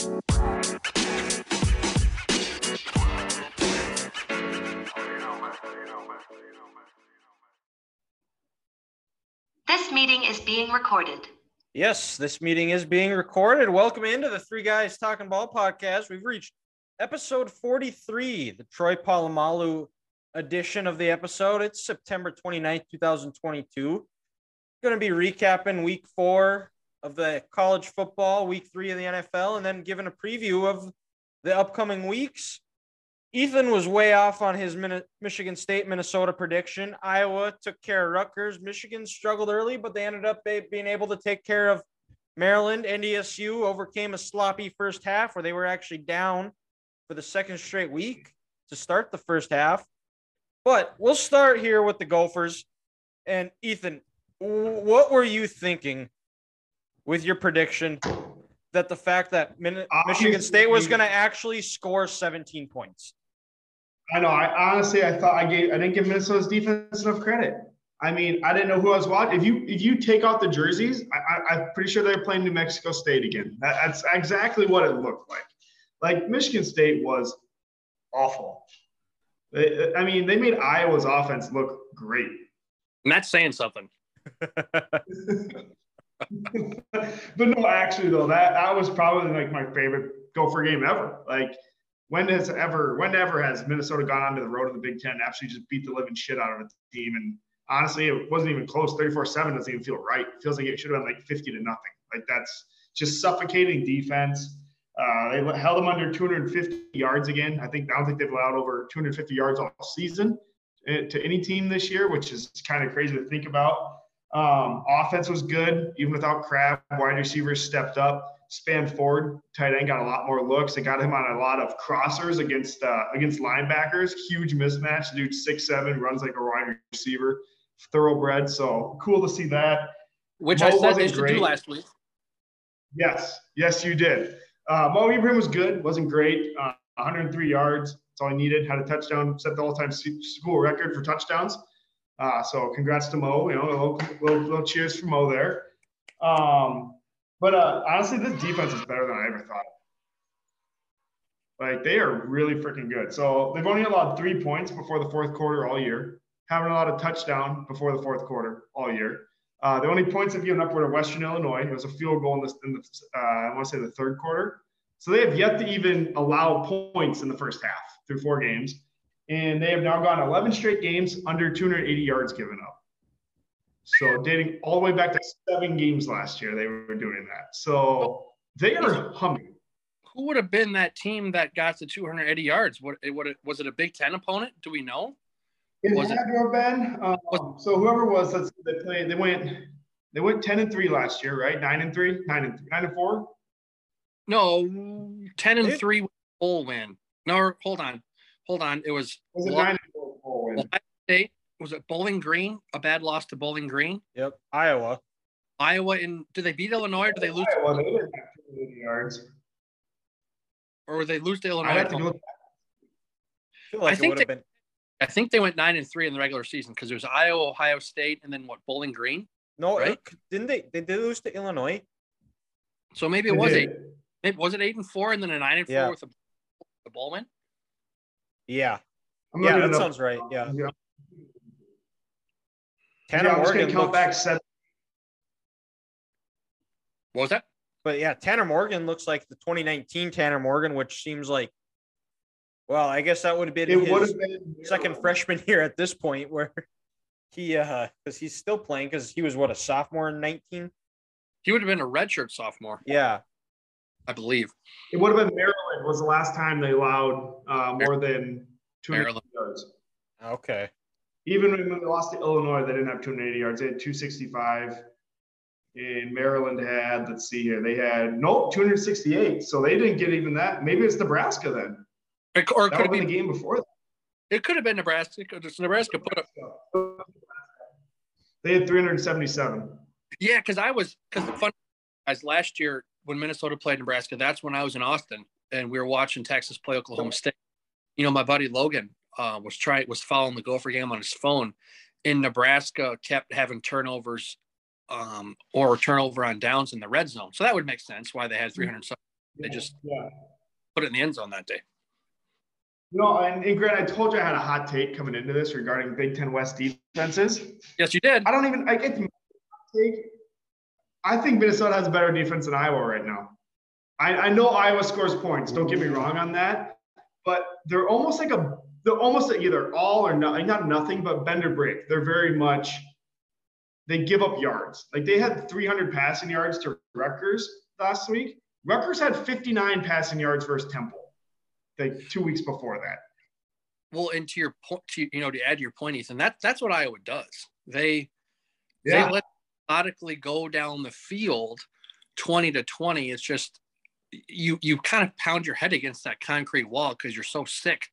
This meeting is being recorded. Yes, this meeting is being recorded. Welcome into the Three Guys Talking Ball podcast. We've reached episode 43, the Troy Polamalu edition of the episode. It's September 29th, 2022. Going to be recapping week four of the college football, week three of the NFL, and then giving a preview of the upcoming weeks. Ethan was way off on his Michigan State Minnesota prediction. Iowa took care of Rutgers. Michigan struggled early, but they ended up eh, being able to take care of Maryland. NDSU overcame a sloppy first half where they were actually down for the second straight week to start the first half. But we'll start here with the Gophers. And Ethan, what were you thinking with your prediction that the fact that Michigan State was going to actually score 17 points? I know. I honestly, I thought I gave, I didn't give Minnesota's defense enough credit. I mean, I didn't know who I was watching. If you if you take out the jerseys, I, am pretty sure they're playing New Mexico State again. That, that's exactly what it looked like. Like Michigan State was awful. I mean, they made Iowa's offense look great. And that's saying something. but no, actually though, that that was probably like my favorite Gopher game ever. Like when has ever when ever has Minnesota gone onto the road of the Big Ten and actually just beat the living shit out of a team? And honestly, it wasn't even close. 34-7 doesn't even feel right. It feels like it should have been like 50 to nothing. Like that's just suffocating defense. Uh, they held them under 250 yards again. I think I don't think they've allowed over 250 yards all season eh, to any team this year, which is kind of crazy to think about. Um, offense was good, even without Crab. Wide receivers stepped up. Spann-Ford, tight end, got a lot more looks. They got him on a lot of crossers against uh, against linebackers. Huge mismatch. Dude, six seven, runs like a wide receiver, thoroughbred. So cool to see that. Which Mo I said they should great. do last week. Yes, yes, you did. Uh, Mo Ibrahim was good, wasn't great. Uh, 103 yards. That's all he needed. Had a touchdown, set the all-time school record for touchdowns. Uh, so congrats to Mo. You know, a little, little, little cheers for Mo there. Um, but uh, honestly, this defense is better than I ever thought. Like they are really freaking good. So they've only allowed three points before the fourth quarter all year. Haven't allowed a touchdown before the fourth quarter all year. Uh, the only points they've given up were to Western Illinois. It was a field goal in the, in the uh, I want to say the third quarter. So they have yet to even allow points in the first half through four games, and they have now gone 11 straight games under 280 yards given up. So dating all the way back to seven games last year, they were doing that. So they are humming. Who would have been that team that got to 280 yards? What, what was it a Big Ten opponent? Do we know? It was had it, to have been. Um, so whoever was, let's they played. They went. They went 10 and three last year, right? Nine and three, nine and three, nine and four. No, 10 and three bowl win. No, hold on, hold on. It was. Was it nine and four? State was it Bowling Green? A bad loss to Bowling Green. Yep, Iowa. Iowa and did they beat Illinois or did they lose? Iowa, they didn't have yards. Or were they lose to Illinois? I, feel like I think they, been... I think they went nine and three in the regular season because there's Iowa, Ohio State, and then what? Bowling Green. No, right? It, didn't they? Did they lose to Illinois? So maybe it was did. eight. Maybe was it eight and four and then a nine and four yeah. with a, a bowl win? Yeah. yeah, that sounds right. Yeah. yeah. Tanner yeah, Morgan count looks, back seven. What was that? But yeah, Tanner Morgan looks like the 2019 Tanner Morgan, which seems like, well, I guess that would have been it his been second freshman year at this point, where he, uh, because he's still playing because he was what a sophomore in 19. He would have been a redshirt sophomore. Yeah, I believe it would have been Maryland. Was the last time they allowed uh, more than two yards. Okay. Even when they lost to Illinois, they didn't have 280 yards. They had 265. And Maryland had, let's see here, they had nope, 268. So they didn't get even that. Maybe it's Nebraska then. It, or it could have been the game before that. It could have been Nebraska because Nebraska put up. They had 377. Yeah, because I was because the fun as last year when Minnesota played Nebraska, that's when I was in Austin and we were watching Texas play Oklahoma State. You know, my buddy Logan uh, was trying was following the Gopher game on his phone. In Nebraska, kept having turnovers um, or turnover on downs in the red zone. So that would make sense why they had 300 They just yeah. put it in the end zone that day. You know, and, and Grant, I told you I had a hot take coming into this regarding Big Ten West defenses. Yes, you did. I don't even I get the take. I think Minnesota has a better defense than Iowa right now. I, I know Iowa scores points. Don't get me wrong on that, but they're almost like a they're almost like either all or nothing, not nothing, but bend or break. They're very much they give up yards. Like they had 300 passing yards to Rutgers last week. Rutgers had 59 passing yards versus Temple, like two weeks before that. Well, and to your point, to, you know, to add to your point, Ethan, that that's what Iowa does. They Yeah. they let methodically go down the field 20 to 20. It's just you you kind of pound your head against that concrete wall because you're so sick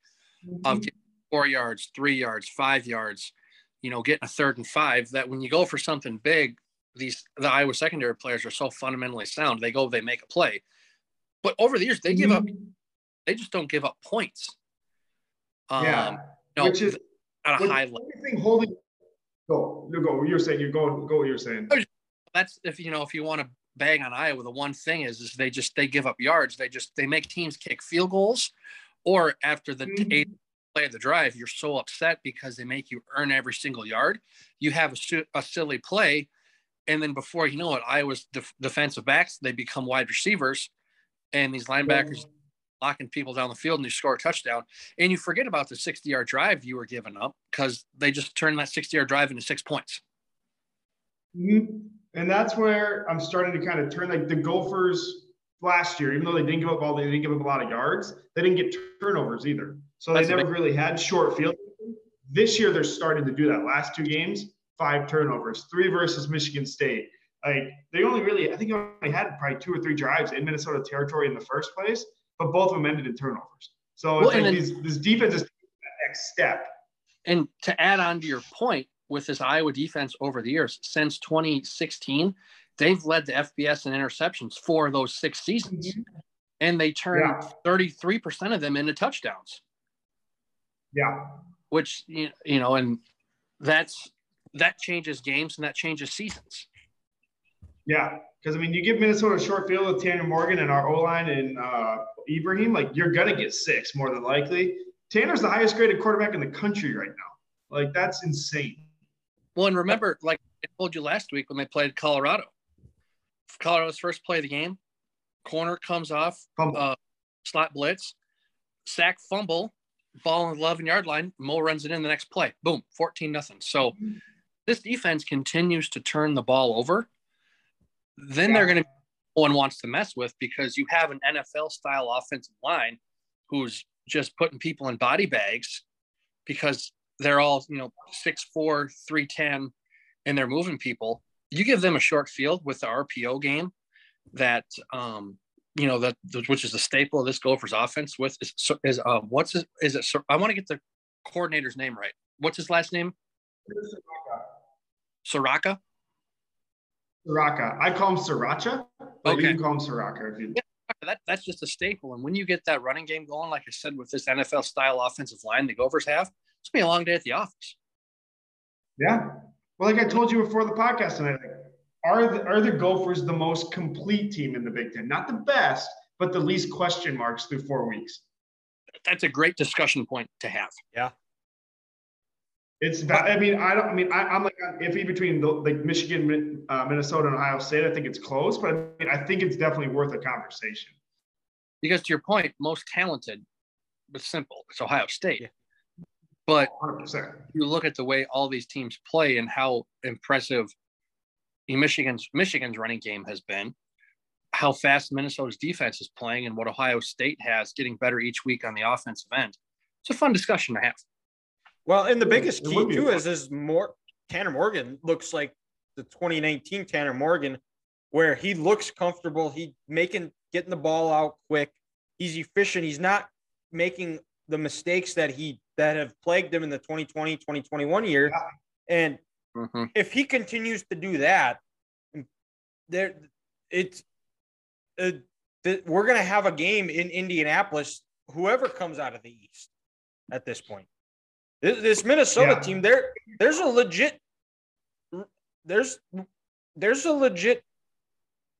of getting four yards, three yards, five yards, you know, getting a third and five that when you go for something big, these the Iowa secondary players are so fundamentally sound. They go, they make a play. But over the years, they give up, they just don't give up points. Um, yeah. no, Which is at a high level. holding go you go you're saying you go go what you're saying that's if you know if you want to bang on Iowa, the one thing is is they just they give up yards. They just they make teams kick field goals, or after the Mhm. eighth play of the drive, you're so upset because they make you earn every single yard. You have a, a silly play, and then before you know it, Iowa's def- defensive backs they become wide receivers, and these linebackers locking people down the field and you score a touchdown. And you forget about the 60 yard drive you were giving up because they just turned that 60 yard drive into six points. Mhm. and that's where i'm starting to kind of turn like the gophers last year even though they didn't give up all they didn't give up a lot of yards they didn't get turnovers either so they That's never big- really had short field this year they're starting to do that last two games five turnovers three versus michigan state like they only really i think they only had probably two or three drives in minnesota territory in the first place but both of them ended in turnovers so Well, like then- these, this defense is next step And to add on to your point with this Iowa defense over the years, since 2016, they've led the FBS in interceptions for those six seasons. Mm-hmm. And they turned Yeah. 33% of them into touchdowns, yeah which, you you know, and that's that changes games and that changes seasons. Yeah, because I mean, you give Minnesota a short field with Tanner Morgan and our O line and uh, Ibrahim, like you're gonna get six more than likely. Tanner's the highest graded quarterback in the country right now. Like that's insane. Well, and remember, like I told you last week when they played Colorado, Colorado's first play of the game, corner comes off, uh, slot blitz, sack fumble, ball on the 11 yard line. Mo runs it in the next play. Boom, 14 nothing. So this defense continues to turn the ball over. Then they're going to no one wants to mess with because you have an NFL style offensive line who's just putting people in body bags because they're all, you know, 6'4, 310, and they're moving people. You give them a short field with the RPO game that, um, you know, that which is the staple of this Gophers offense with is, is uh, what's his, is it? I want to get the coordinator's name right. What's his last name? Ciarrocca. Ciarrocca. Sriracha. I call him Sriracha, but Okay. you can call him Sriracha if you. that that's just a staple. And when you get that running game going, like I said, with this NFL style offensive line the Gophers have, it's gonna be a long day at the office. Yeah. Well, like I told you before the podcast tonight, like, are the, are the Gophers the most complete team in the Big Ten? Not the best, but the least question marks through four weeks. That's a great discussion point to have. It's. va- I mean, I don't. I mean, I, I'm like iffy between the, like Michigan, uh, Minnesota, and Ohio State. I think it's close, but I, mean, I think it's definitely worth a conversation. Because to your point, most talented, but simple, it's Ohio State. But 100. percent you look at the way all these teams play and how impressive Michigan's Michigan's running game has been, how fast Minnesota's defense is playing, and what Ohio State has getting better each week on the offensive end. It's a fun discussion to have. Well, and the biggest key too is is more Tanner Morgan looks like the 2019 Tanner Morgan, where he looks comfortable. He making getting the ball out quick. He's efficient. He's not making the mistakes that he that have plagued him in the 2020 2021 year. Yeah. And Mhm. if he continues to do that, there it's uh, th- we're gonna have a game in Indianapolis. Whoever comes out of the East at this point, this, this Minnesota Yeah. team, there there's a legit there's there's a legit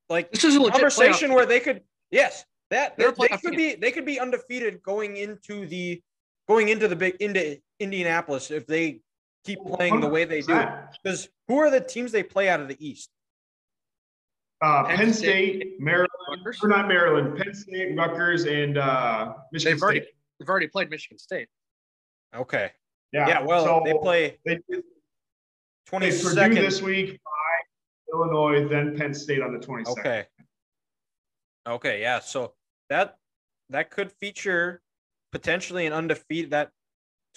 like This is a legit conversation where they could yes That They're they, they could team. be they could be undefeated going into the going into the big into Indianapolis if they keep playing the way they do. Because who are the teams they play out of the East? Uh, Penn Penn State, State, Maryland, Rutgers. or not Maryland, Penn State, Rutgers, and uh, Michigan They've already State. they've already played Michigan State. Okay. Yeah, Yeah, well, so they play They, they twenty Purdue this week, by Illinois, then Penn State on the 22nd. Okay. Okay, yeah. So that that could feature potentially an undefeated that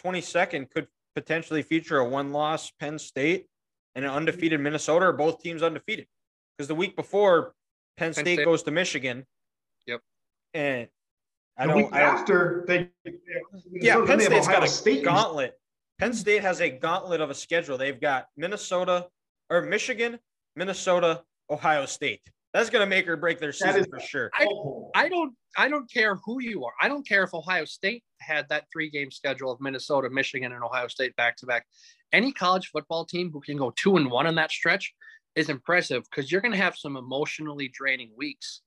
22nd could potentially feature a one loss Penn State and an undefeated Minnesota or both teams undefeated. Because the week before Penn State, State- goes to Michigan. Yep. And I The don't week after, they, yeah, then Penn they have State's got a State. gauntlet. Penn State has a gauntlet of a schedule. They've got Minnesota or Michigan, Minnesota, Ohio State. That's going to make or break their season for sure. I- I don't I don't care who you are. I don't care if Ohio State had that three game schedule of Minnesota, Michigan, and Ohio State back to back. Any college football team who can go two and one in that stretch is impressive because you're going to have some emotionally draining weeks.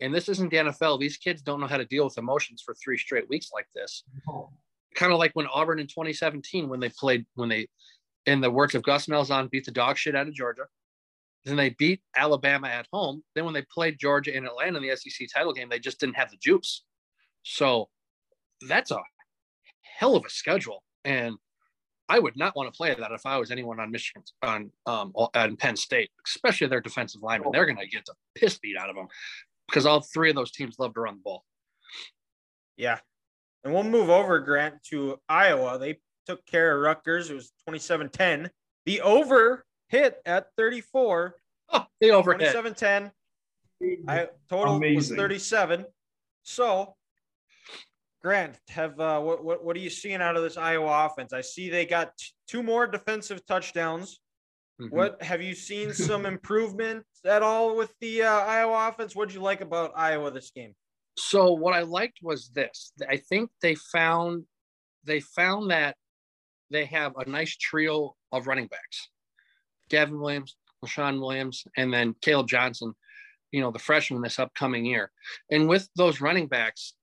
And this isn't the NFL. These kids don't know how to deal with emotions for three straight weeks like this. Kind of like when Auburn in 2017, when they played, when they, in the words of Gus Malzahn, beat the dog shit out of Georgia. Then they beat Alabama at home. Then when they played Georgia in Atlanta in the SEC title game, they just didn't have the juice. So that's a hell of a schedule. And I would not want to play that if I was anyone on Michigan on um on Penn State, especially their defensive linemen. They're gonna get the piss beat out of them because all three of those teams love to run the ball. Yeah. And we'll move over, Grant, to Iowa. They took care of Rutgers. It was 27 10. The over hit at 34, Oh, they overhit. 27 10. I total was 37. So, Grant, have uh, what, what what are you seeing out of this Iowa offense? I see they got t- two more defensive touchdowns. Mhm. What have you seen some improvement at all with the uh, Iowa offense? What did you like about Iowa this game? So what I liked was this. I think they found they found that they have a nice trio of running backs. Gavin Williams, Leshon Williams, and then Kaleb Johnson, you know, the freshman this upcoming year. And with those running backs,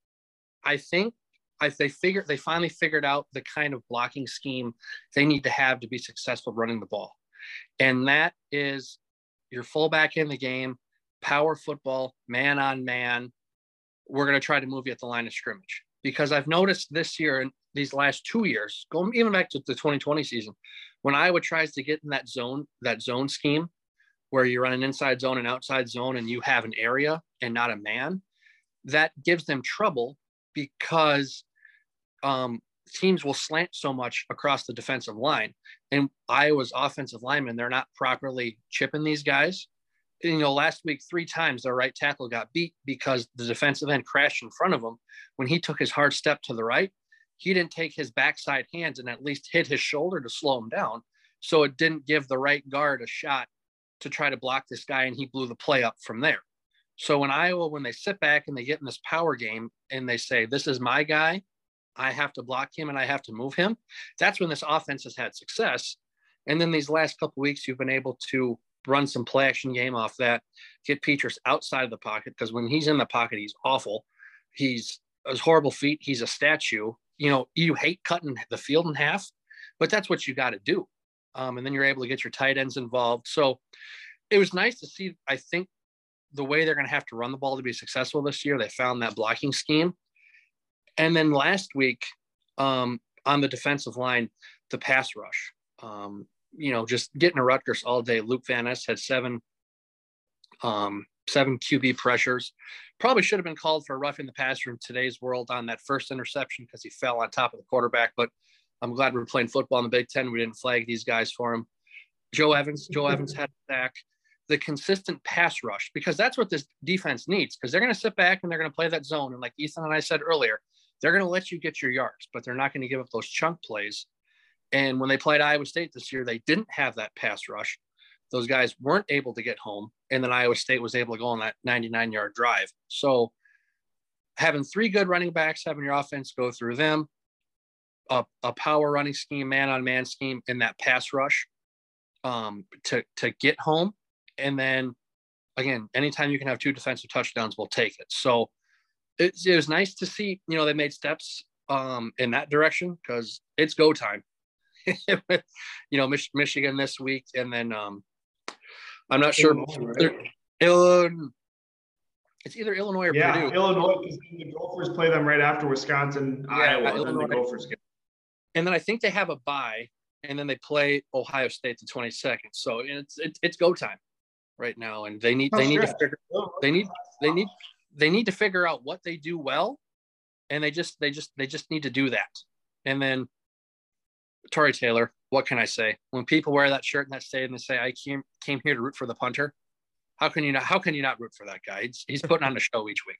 I think I, they figured they finally figured out the kind of blocking scheme they need to have to be successful running the ball. And that is your fullback in the game, power football, man on man, we're going to try to move you at the line of scrimmage. Because I've noticed this year and these last two years, going even back to the 2020 season, when Iowa tries to get in that zone, that zone scheme where you run an inside zone and outside zone and you have an area and not a man, that gives them trouble because um, teams will slant so much across the defensive line. And Iowa's offensive linemen, they're not properly chipping these guys you know, last week, three times their right tackle got beat because the defensive end crashed in front of him. When he took his hard step to the right, he didn't take his backside hands and at least hit his shoulder to slow him down. So it didn't give the right guard a shot to try to block this guy, and he blew the play up from there. So in Iowa, when they sit back and they get in this power game and they say, This is my guy, I have to block him and I have to move him, that's when this offense has had success. And then these last couple weeks, you've been able to run some play action game off that, get Petras outside of the pocket because when he's in the pocket, he's awful. He's his horrible feet. He's a statue. You know, you hate cutting the field in half, but that's what you got to do. Um, and then you're able to get your tight ends involved. So it was nice to see. I think the way they're going to have to run the ball to be successful this year, they found that blocking scheme. And then last week um, on the defensive line, the pass rush. Um, you know, just getting a Rutgers all day. Luke Van Ness had seven, um, seven QB pressures. Probably should have been called for a rough in the passer in today's world on that first interception because he fell on top of the quarterback. But I'm glad we're playing football in the Big Ten. We didn't flag these guys for him. Joe Evans, Joe Evans had a sack. The consistent pass rush, because that's what this defense needs, because they're going to sit back and they're going to play that zone. And like Ethan and I said earlier, they're going to let you get your yards, but they're not going to give up those chunk plays. And when they played Iowa State this year, they didn't have that pass rush. Those guys weren't able to get home. And then Iowa State was able to go on that 99 yard drive. So having three good running backs, having your offense go through them, a, a power running scheme, man on man scheme, and that pass rush um, to, to get home. And then again, anytime you can have two defensive touchdowns, we'll take it. So it, it was nice to see, you know, they made steps um, in that direction because it's go time. you know, Mich- Michigan this week, and then um, I'm not sure. Illinois, it's either Illinois or yeah, Purdue. Illinois. Because the Gophers play them right after Wisconsin, Yeah, Iowa, and then the Gophers get. and then I think they have a bye, and then they play Ohio State the 22nd. So it's it's, it's go time right now, and they need they need to figure they need they need they need to figure out what they do well, and they just they just they just need to do that. And then Tory Taylor, what can I say? When people wear that shirt and that stadium and they say I came came here to root for the punter, how can you not how can you not root for that guy? He's, he's putting on a show each week.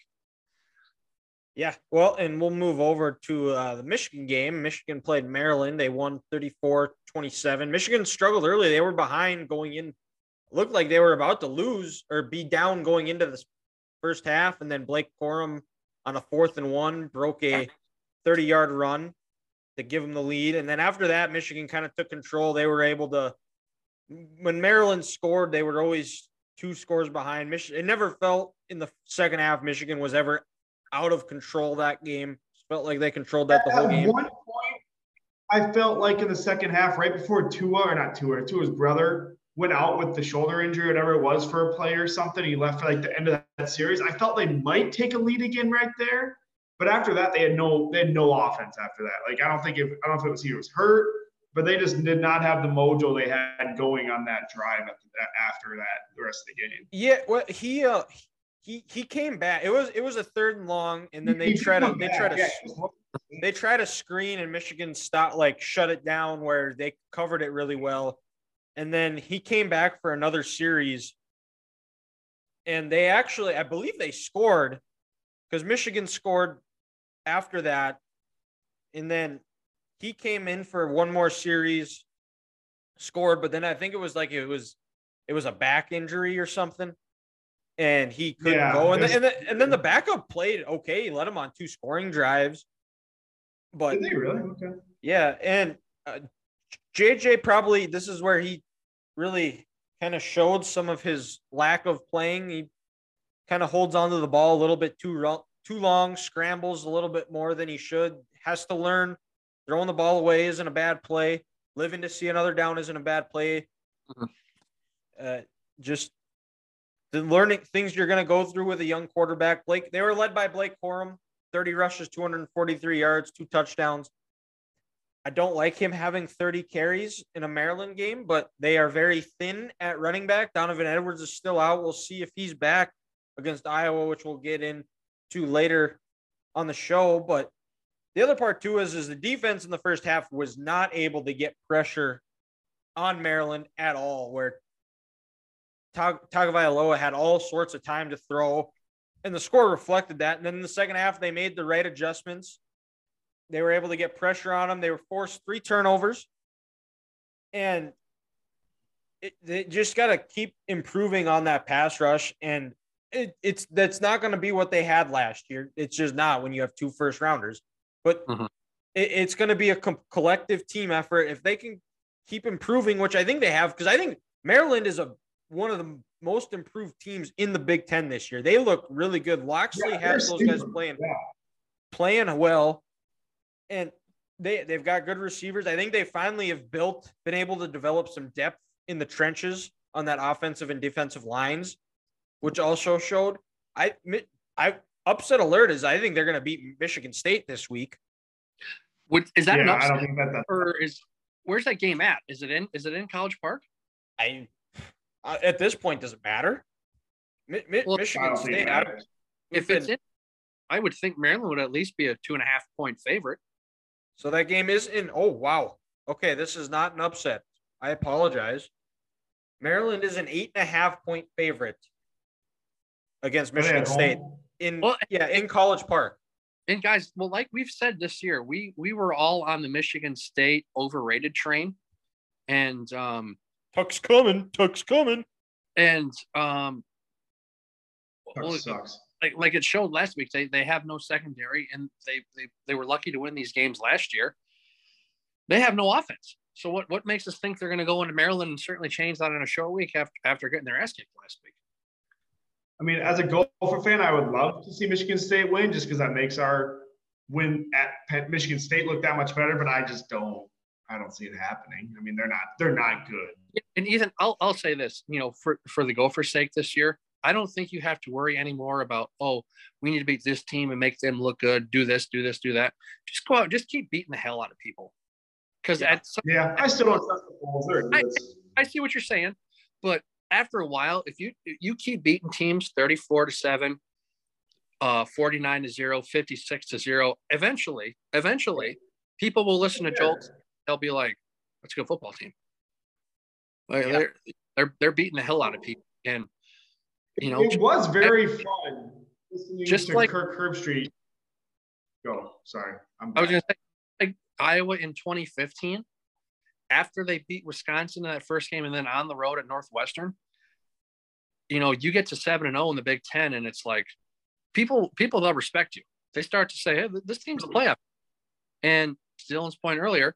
Yeah, well, and we'll move over to uh, the Michigan game. Michigan played Maryland. They won 34 27. Michigan struggled early. They were behind going in. Looked like they were about to lose or be down going into the first half. And then Blake Corum on a fourth and one broke a 30 yard run to give them the lead. And then after that, Michigan kind of took control. They were able to, when Maryland scored, they were always two scores behind. Michigan, it never felt in the second half Michigan was ever out of control that game. Felt like they controlled that the whole At game. one point, I felt like in the second half, right before Tua or not Tua, Tua's brother went out with the shoulder injury, whatever it was for a play or something. He left for like the end of that series. I felt they might take a lead again right there, but after that, they had no they had no offense after that. Like I don't think if I don't know if it was he was hurt, but they just did not have the mojo they had going on that drive after that. After that, the rest of the game. Yeah, well, he uh he he came back. It was it was a third and long, and then they He try to they try to yeah. they try to screen and Michigan stopped like shut it down where they covered it really well. And then he came back for another series. And they actually, I believe they scored because Michigan scored after that. And then he came in for one more series, scored, but then I think it was like it was it was a back injury or something. And he couldn't Yeah, go. And then, there's- and, then, and then the backup played okay. He let him on two scoring drives. But Did they really? Okay. yeah, and uh, JJ probably this is where he really kind of showed some of his lack of playing. He kind of holds onto the ball a little bit too too long, scrambles a little bit more than he should. Has to learn throwing the ball away isn't a bad play. Living to see another down isn't a bad play. Mhm. Uh, just the learning things you're going to go through with a young quarterback. Blake, they were led by Blake Corum, 30 rushes, 243 yards, two touchdowns. I don't like him having 30 carries in a Maryland game, but they are very thin at running back. Donovan Edwards is still out. We'll see if he's back against Iowa, which we'll get into later on the show. But the other part too is, is the defense in the first half was not able to get pressure on Maryland at all, where Tag- Tagovailoa had all sorts of time to throw, and the score reflected that. And then in the second half, they made the right adjustments. They were able to get pressure on them. They were forced three turnovers, and it, they just got to keep improving on that pass rush. And it, it's that's not going to be what they had last year. It's just not when you have two first rounders. But Mhm. it, it's going to be a com- collective team effort if they can keep improving, which I think they have, because I think Maryland is a one of the most improved teams in the Big Ten this year. They look really good. Locksley Yeah, has they're those guys playing Yeah. playing well, and they they've got good receivers. I think they finally have built, been able to develop some depth in the trenches on that offensive and defensive lines, which also showed. I I upset alert is I think they're going to beat Michigan State this week. Would, is that an yeah, I don't think that that's or is where's that game at? Is it in? Is it in College Park? I uh, at this point does it matter? Mi- Mi- Well, Michigan don't State. it I, matters. If it's in, I would think Maryland would at least be a two and a half point favorite. So that game is in. Oh wow. Okay, this is not an upset. I apologize. Maryland is an eight and a half point favorite against Michigan at State home? in Well, yeah in College Park. And guys, well, like we've said this year, we we were all on the Michigan State overrated train, and um Tuck's coming. Tuck's coming. and um That well, sucks. Like like it showed last week, they they have no secondary, and they they they were lucky to win these games last year. They have no offense. So what what makes us think they're going to go into Maryland and certainly change that in a short week after after getting their ass kicked last week? I mean, as a Gopher fan, I would love to see Michigan State win just because that makes our win at Michigan State look that much better. But I just don't. I don't see it happening. I mean, they're not. They're not good. And Ethan, I'll I'll say this. You know, for for the Gophers' sake this year, I don't think you have to worry anymore about oh, we need to beat this team and make them look good. Do this, do this, do that. Just go out. Just keep beating the hell out of people. Because yeah. at some, yeah, I still don't trust the Bulls. I, I see what you're saying, but after a while, if you you keep beating teams 34 to 7, uh 49 to 0, 56 to 0, eventually, eventually people will listen to Joel. They'll be like, let's go football team. Like, yeah. they're, they're they're beating the hell out of people. And you know, it was very fun just like Kirk Herbstreit. Go, sorry. I'm I was gonna say like Iowa in 2015 after they beat Wisconsin in that first game and then on the road at Northwestern, you know, you get to seven and zero oh in the Big Ten, and it's like people people they'll respect you. They start to say, "Hey, this team's a playoff." And Dylan's point earlier,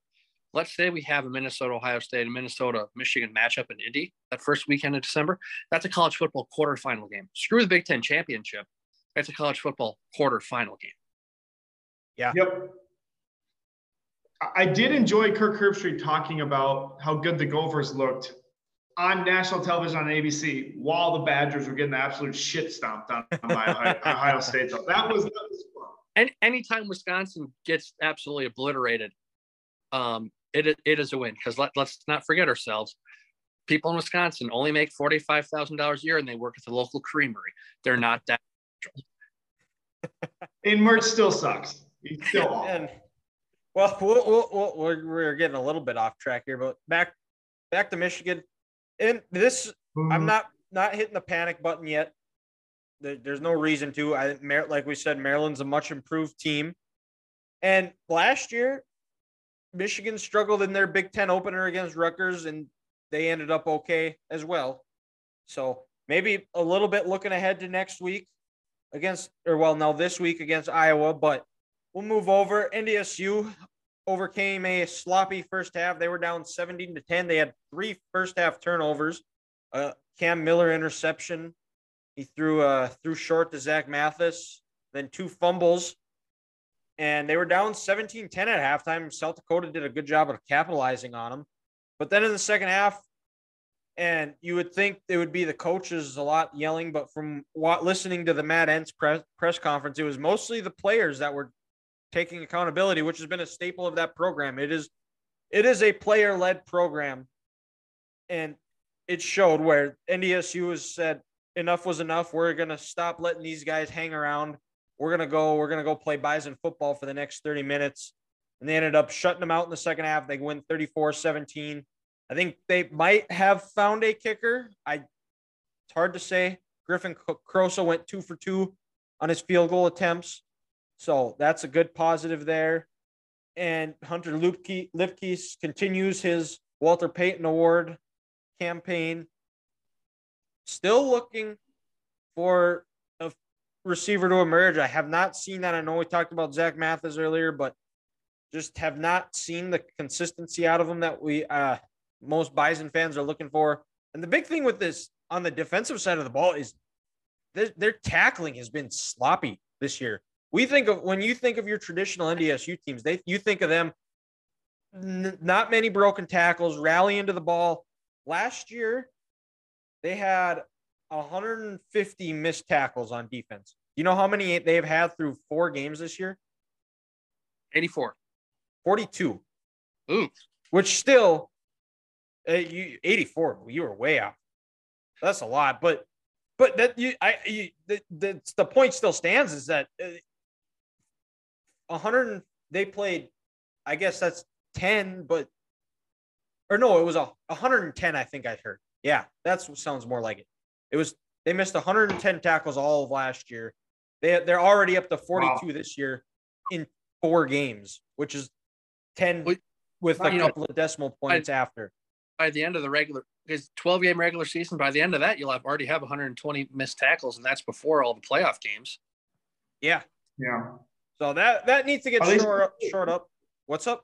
let's say we have a Minnesota, Ohio State, and Minnesota, Michigan matchup in Indy that first weekend of December. That's a college football quarterfinal game. Screw the Big Ten championship. That's a college football quarterfinal game. Yeah. Yep. I did enjoy Kirk Herbstreit talking about how good the Gophers looked on national television on ABC while the Badgers were getting the absolute shit stomped on by Ohio State. So that was, that was fun. And anytime Wisconsin gets absolutely obliterated, um, it, it is a win because let, let's not forget ourselves. People in Wisconsin only make $45,000 a year and they work at the local creamery. They're not that. and merch still sucks. He's still and, well, we'll, we'll, we'll, we're, we're getting a little bit off track here, but back back to Michigan. And this, mm-hmm. I'm not not hitting the panic button yet. There, there's no reason to. I like we said, Maryland's a much improved team. And last year, Michigan struggled in their Big Ten opener against Rutgers, and they ended up okay as well. So maybe a little bit looking ahead to next week against, or well, now this week against Iowa, but We'll move over. NDSU overcame a sloppy first half. They were down 17 to 10. They had three first half turnovers. Uh, Cam Miller interception. He threw uh threw short to Zach Mathis, then two fumbles. And they were down 17-10 at halftime. South Dakota did a good job of capitalizing on them. But then in the second half, and you would think it would be the coaches a lot yelling, but from what listening to the Matt Entz press, press conference, it was mostly the players that were taking accountability, which has been a staple of that program. It is it is a player led program. And it showed where NDSU has said enough was enough. We're gonna stop letting these guys hang around. We're gonna go, we're gonna go play Bison football for the next 30 minutes. And they ended up shutting them out in the second half. They win 34-17. I think they might have found a kicker. I it's hard to say. Griffin Crosa went two for two on his field goal attempts. So that's a good positive there. And Hunter Luepke, continues his Walter Payton Award campaign. Still looking for receiver to emerge. I have not seen that. I know we talked about Zach Mathis earlier, but just have not seen the consistency out of him that we uh, most Bison fans are looking for. And the big thing with this on the defensive side of the ball is their, their tackling has been sloppy this year. We think of when you think of your traditional NDSU teams, they you think of them n- not many broken tackles, rallying to the ball. Last year, they had 150 missed tackles on defense. You know how many they've had through four games this year? 84. 42. Ooh. Which still, uh, you 84. You were way out. That's a lot, but but that you I you, the, the the point still stands is that uh, 100 they played I guess that's 10 but or no it was a 110 I think I heard. Yeah, that sounds more like it. It was they missed 110 tackles all of last year. They they're already up to 42 wow. this year in four games, which is 10 with a couple know, of decimal points by, after. By the end of the regular because 12 game regular season, by the end of that, you'll have already have 120 missed tackles, and that's before all the playoff games. Yeah. Yeah. So that that needs to get short up, short up. What's up?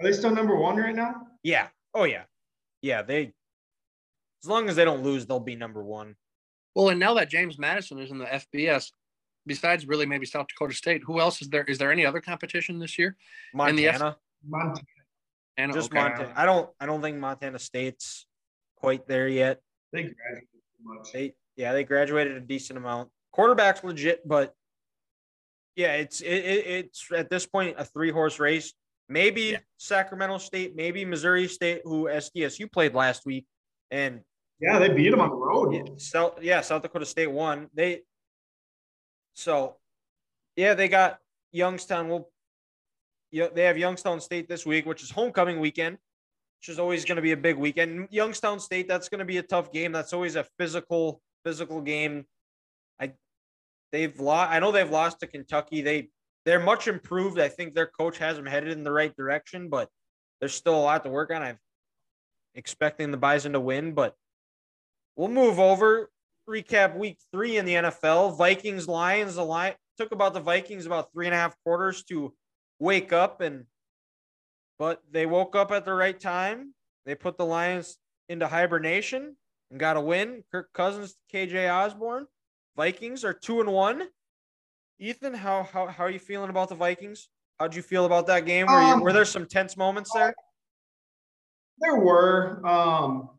Are they still number one right now? Yeah. Oh yeah. Yeah. They as long as they don't lose, they'll be number one. Well, and now that James Madison is in the FBS, besides really maybe South Dakota State, who else is there? Is there any other competition this year? In the F- Montana, Montana. Just okay. Montana. I don't. I don't think Montana State's quite there yet. They graduated too much. They yeah, they graduated a decent amount. Quarterback's legit, but yeah, it's it, it, it's at this point a three horse race. Maybe Yeah. Sacramento State, maybe Missouri State, who SDSU played last week, and Yeah, they beat them on the road. yeah, South yeah South Dakota State won. They so yeah they got Youngstown. Well, yeah they have Youngstown State this week, which is homecoming weekend, which is always going to be a big weekend. Youngstown State that's going to be a tough game. That's always a physical physical game. I they've lost. I know they've lost to Kentucky. They they're much improved. I think their coach has them headed in the right direction, but there's still a lot to work on. I'm expecting the Bison to win, but we'll move over. Recap week three in the NFL. Vikings Lions. The line took about the Vikings about three and a half quarters to wake up and but they woke up at the right time. They put the Lions into hibernation and got a win. Kirk Cousins, KJ Osborne. Vikings are two and one. Ethan, how how how are you feeling about the Vikings? How'd you feel about that game? Were, you, Um, were there some tense moments there? There were. Um,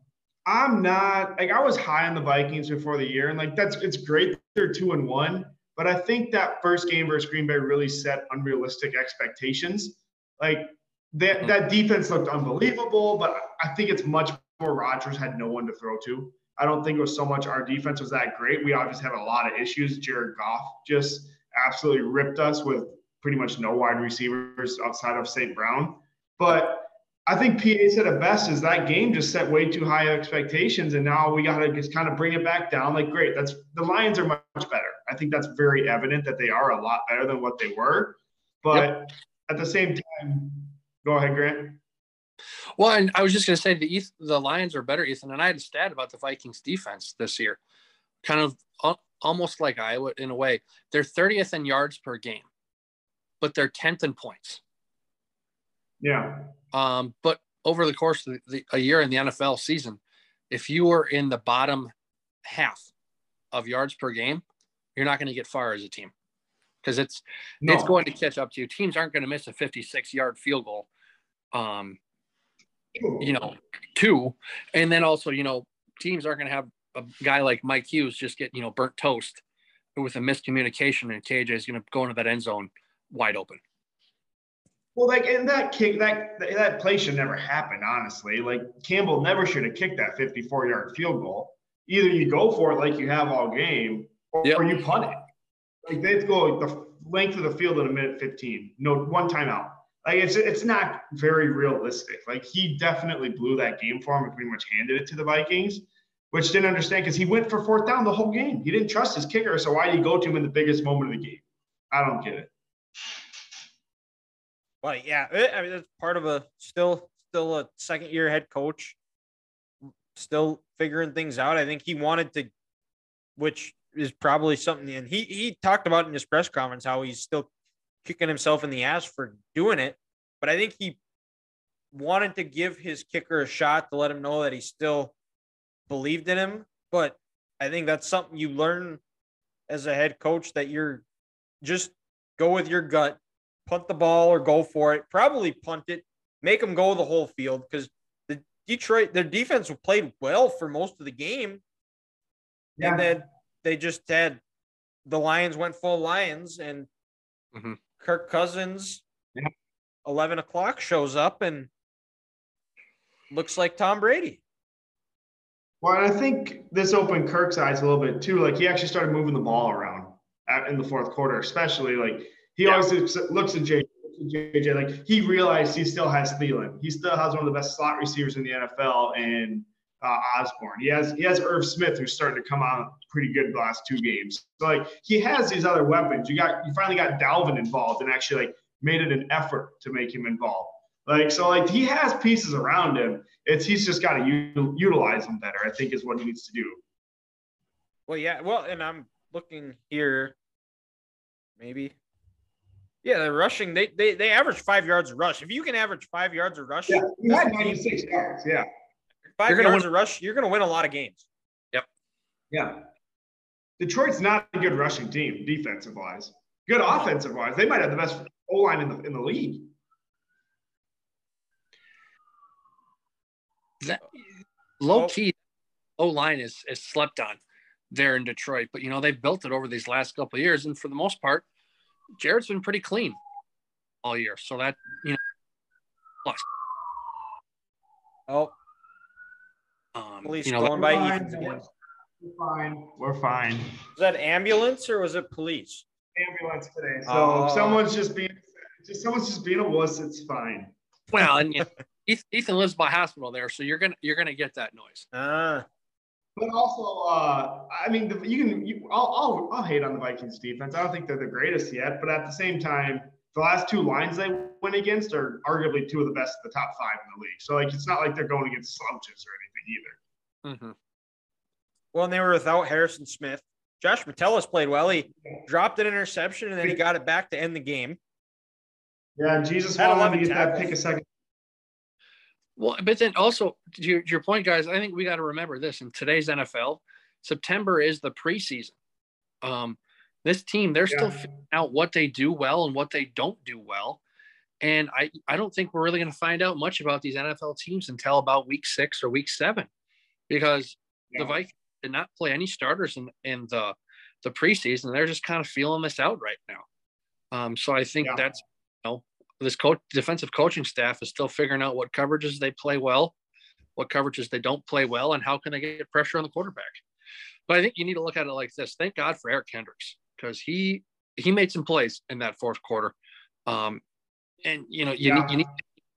I'm not like I was high on the Vikings before the year, and like that's it's great they're two and one, but I think that first game versus Green Bay really set unrealistic expectations. Like that that defense looked unbelievable, but I think it's much more Rodgers had no one to throw to. I don't think it was so much our defense was that great. We obviously had a lot of issues. Jared Goff just absolutely ripped us with pretty much no wide receivers outside of St. Brown. But I think PA said it best is that game just set way too high expectations, and now we got to just kind of bring it back down. Like, great, that's the Lions are much better. I think that's very evident that they are a lot better than what they were. But at the same time, go ahead, Grant. Well, and I was just going to say the the Lions are better, Ethan. And I had a stat about the Vikings defense this year, kind of al- almost like Iowa in a way. They're 30th in yards per game, but they're 10th in points. Yeah, Um, but over the course of the, a year in the NFL season, if you are in the bottom half of yards per game, you're not going to get far as a team because it's no. it's going to catch up to you. Teams aren't going to miss a 56 yard field goal. Um, you know, two. And then also, you know, teams aren't going to have a guy like Mike Hughes just get, you know, burnt toast with a miscommunication and KJ is going to go into that end zone wide open. Well, like, and that kick, that that play should never happen. Honestly, like Campbell never should have kicked that 54-yard field goal. Either you go for it like you have all game, or, Yep. or you punt it. Like they go like the length of the field in a minute 15. No one timeout. Like it's it's not very realistic. Like he definitely blew that game for him and pretty much handed it to the Vikings, which didn't understand because he went for fourth down the whole game. He didn't trust his kicker, so why did he go to him in the biggest moment of the game? I don't get it. But yeah, it, I mean that's part of a still still a second year head coach, still figuring things out. I think he wanted to, which is probably something. And he he talked about in his press conference how he's still kicking himself in the ass for doing it. But I think he wanted to give his kicker a shot to let him know that he still believed in him. But I think that's something you learn as a head coach that you're just go with your gut, punt the ball or go for it. Probably punt it, make them go the whole field because the Detroit their defense played well for most of the game, and then they just had the Lions went full Lions and Mhm. Kirk Cousins, Yeah. eleven o'clock shows up and looks like Tom Brady. Well, and I think this opened Kirk's eyes a little bit too. Like he actually started moving the ball around at, in the fourth quarter, especially. Like he Yeah. always looks, at JJ, JJ. Like he realized he still has Thielen. He still has one of the best slot receivers in the NFL, and uh, Osborne. He has he has Irv Smith, who's starting to come on pretty good the last two games. So like he has these other weapons. You got you finally got Dalvin involved and actually like made it an effort to make him involved. Like so, like he has pieces around him. It's he's just got to u- utilize them better. I think is what he needs to do. Well, yeah. Well, and I'm looking here. Maybe. Yeah, they're rushing. They they they average five yards a rush. If you can average five yards a rush, Yeah, he had 96 yards. Yeah, 5 You're gonna yards a rush, you're going to win a lot of games. Yep. Yeah. Detroit's not a good rushing team, defensive wise. Good offensive wise, they might have the best O line in the in the league. That low Oh. key O line is is slept on there in Detroit, but you know they've built it over these last couple of years, and for the most part, Jared's been pretty clean all year. So that you know, plus, Oh, um, police you know, going We're by fine. Ethan's again. We're fine. We're fine. Was that ambulance or was it police? Ambulance today. So Oh. if someone's just being just someone's just being a wuss, it's fine. well, and you know, Ethan lives by hospital there, so you're gonna you're gonna get that noise. Ah, But also, uh, I mean, the, you can. You, I'll, I'll, I'll hate on the Vikings defense. I don't think they're the greatest yet, but at the same time, the last two lines they went against are arguably two of the best of the top five in the league. So like, it's not like they're going against slouches or anything either. hmm well, and they were without Harrison Smith. Josh Metellus played well. He dropped an interception and then he got it back to end the game. Yeah, Jesus Had wanted 11 to get that pick a second. Well, but then also to your, to your point, guys, I think we got to remember this in today's NFL, September is the preseason. Um, this team, they're still figuring out what they do well and what they don't do well. And I, I don't think we're really going to find out much about these NFL teams until about week six or week seven, because Yeah. the Vikings did not play any starters in, in the the preseason. They're just kind of feeling this out right now. Um, so I think Yeah. that's you know this coach defensive coaching staff is still figuring out what coverages they play well, what coverages they don't play well, and how can they get pressure on the quarterback. But I think you need to look at it like this. Thank God for Eric Kendricks because he he made some plays in that fourth quarter. Um, and you know you Yeah. need you need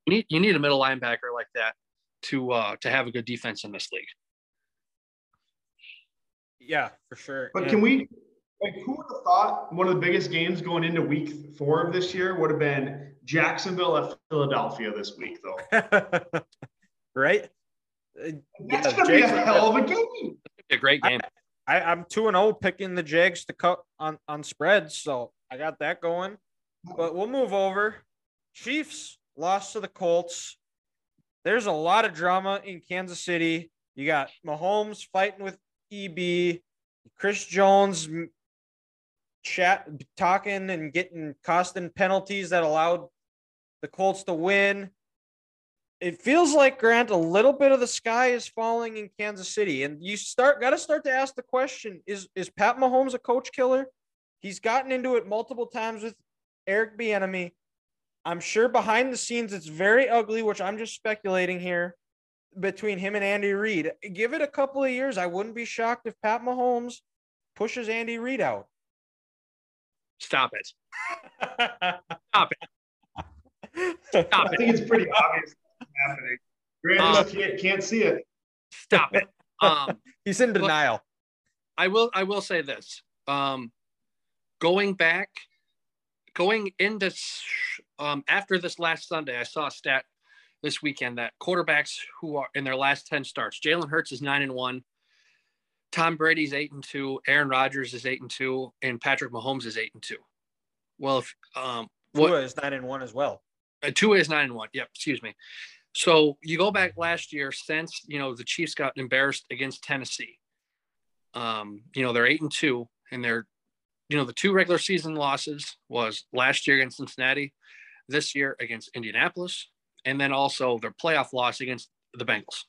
you need you need a middle linebacker like that to uh to have a good defense in this league. Yeah, for sure. But And- can we, like, who would have thought one of the biggest games going into week four of this year would have been Jacksonville at Philadelphia this week, though? right? That's yeah, going to be a hell of a game. A great game. I, I'm two and zero picking the Jags to cut on on spreads, so I got that going. But we'll move over. Chiefs lost to the Colts. There's a lot of drama in Kansas City. You got Mahomes fighting with EB, Chris Jones m- chat talking and getting costing penalties that allowed the Colts to win. It feels like Grant a little bit of the sky is falling in Kansas City, and you start got to start to ask the question: Is is Pat Mahomes a coach killer? He's gotten into it multiple times with Eric Bieniemy. I'm sure behind the scenes it's very ugly, which I'm just speculating here between him and Andy Reid. Give it a couple of years, I wouldn't be shocked if Pat Mahomes pushes Andy Reid out. Stop it. Stop it. Stop it. I think it's pretty obvious what's happening. Grant Um, can't, can't see it. Stop it. Um, He's in denial. I will I will say this. Um, going back, going into um, after this last Sunday, I saw a stat this weekend that quarterbacks who are in their last 10 starts, Jalen Hurts is nine and one, Tom Brady's eight and two, Aaron Rodgers is eight and Tua, and Patrick Mahomes is eight and two. Well, if um what Tua is nine and one as well. uh, two is nine and one. Yep, excuse me. So you go back last year since you know the Chiefs got embarrassed against Tennessee. Um, you know they're eight and two, and they're you know the two regular season losses was last year against Cincinnati, this year against Indianapolis, and then also their playoff loss against the Bengals.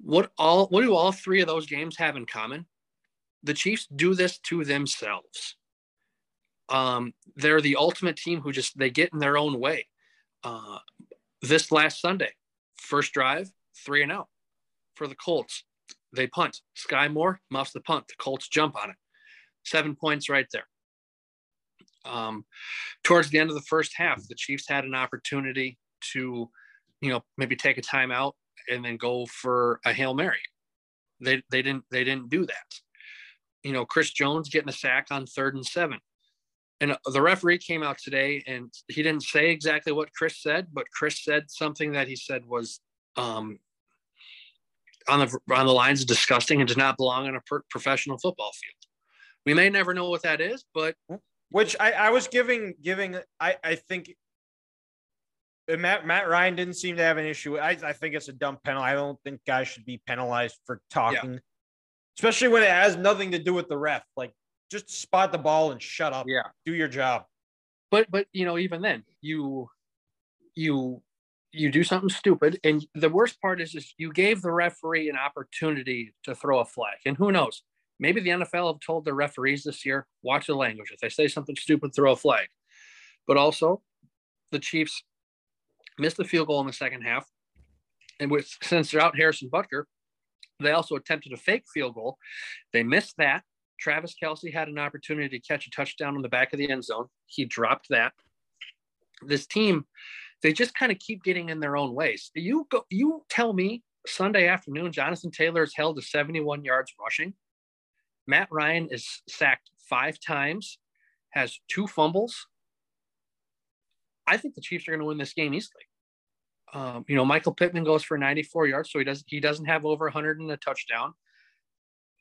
What all what do all three of those games have in common? The Chiefs do this to themselves. Um, they're the ultimate team who just they get in their own way. Uh, this last Sunday, first drive, three and out for the Colts. They punt. Sky Moore muffs the punt. The Colts jump on it. Seven points right there. Um, towards the end of the first half, the Chiefs had an opportunity to, you know, maybe take a timeout and then go for a hail mary. They they didn't they didn't do that. You know, Chris Jones getting a sack on third and seven. And the referee came out today and he didn't say exactly what Chris said, but Chris said something that he said was um, on the on the lines of disgusting and does not belong on a per- professional football field. We may never know what that is, but Which I, I was giving giving I, I think Matt Matt Ryan didn't seem to have an issue. I, I think it's a dumb penalty. I don't think guys should be penalized for talking. especially when it has nothing to do with the ref. Like, just spot the ball and shut up. Yeah. Do your job. But but you know, even then, you you you do something stupid, and the worst part is, is you gave the referee an opportunity to throw a flag, and who knows? Maybe the NFL have told their referees this year, watch the language. If they say something stupid, throw a flag. But also, the Chiefs missed the field goal in the second half, and with since they're out Harrison Butker, they also attempted a fake field goal. They missed that. Travis Kelce had an opportunity to catch a touchdown on the back of the end zone. He dropped that. This team, they just kind of keep getting in their own ways. You go, you tell me Sunday afternoon, Jonathan Taylor is held to 71 yards rushing. Matt Ryan is sacked five times, has two fumbles. I think the Chiefs are going to win this game easily. Um, you know, Michael Pittman goes for 94 yards, so he does he doesn't have over 100 in a touchdown.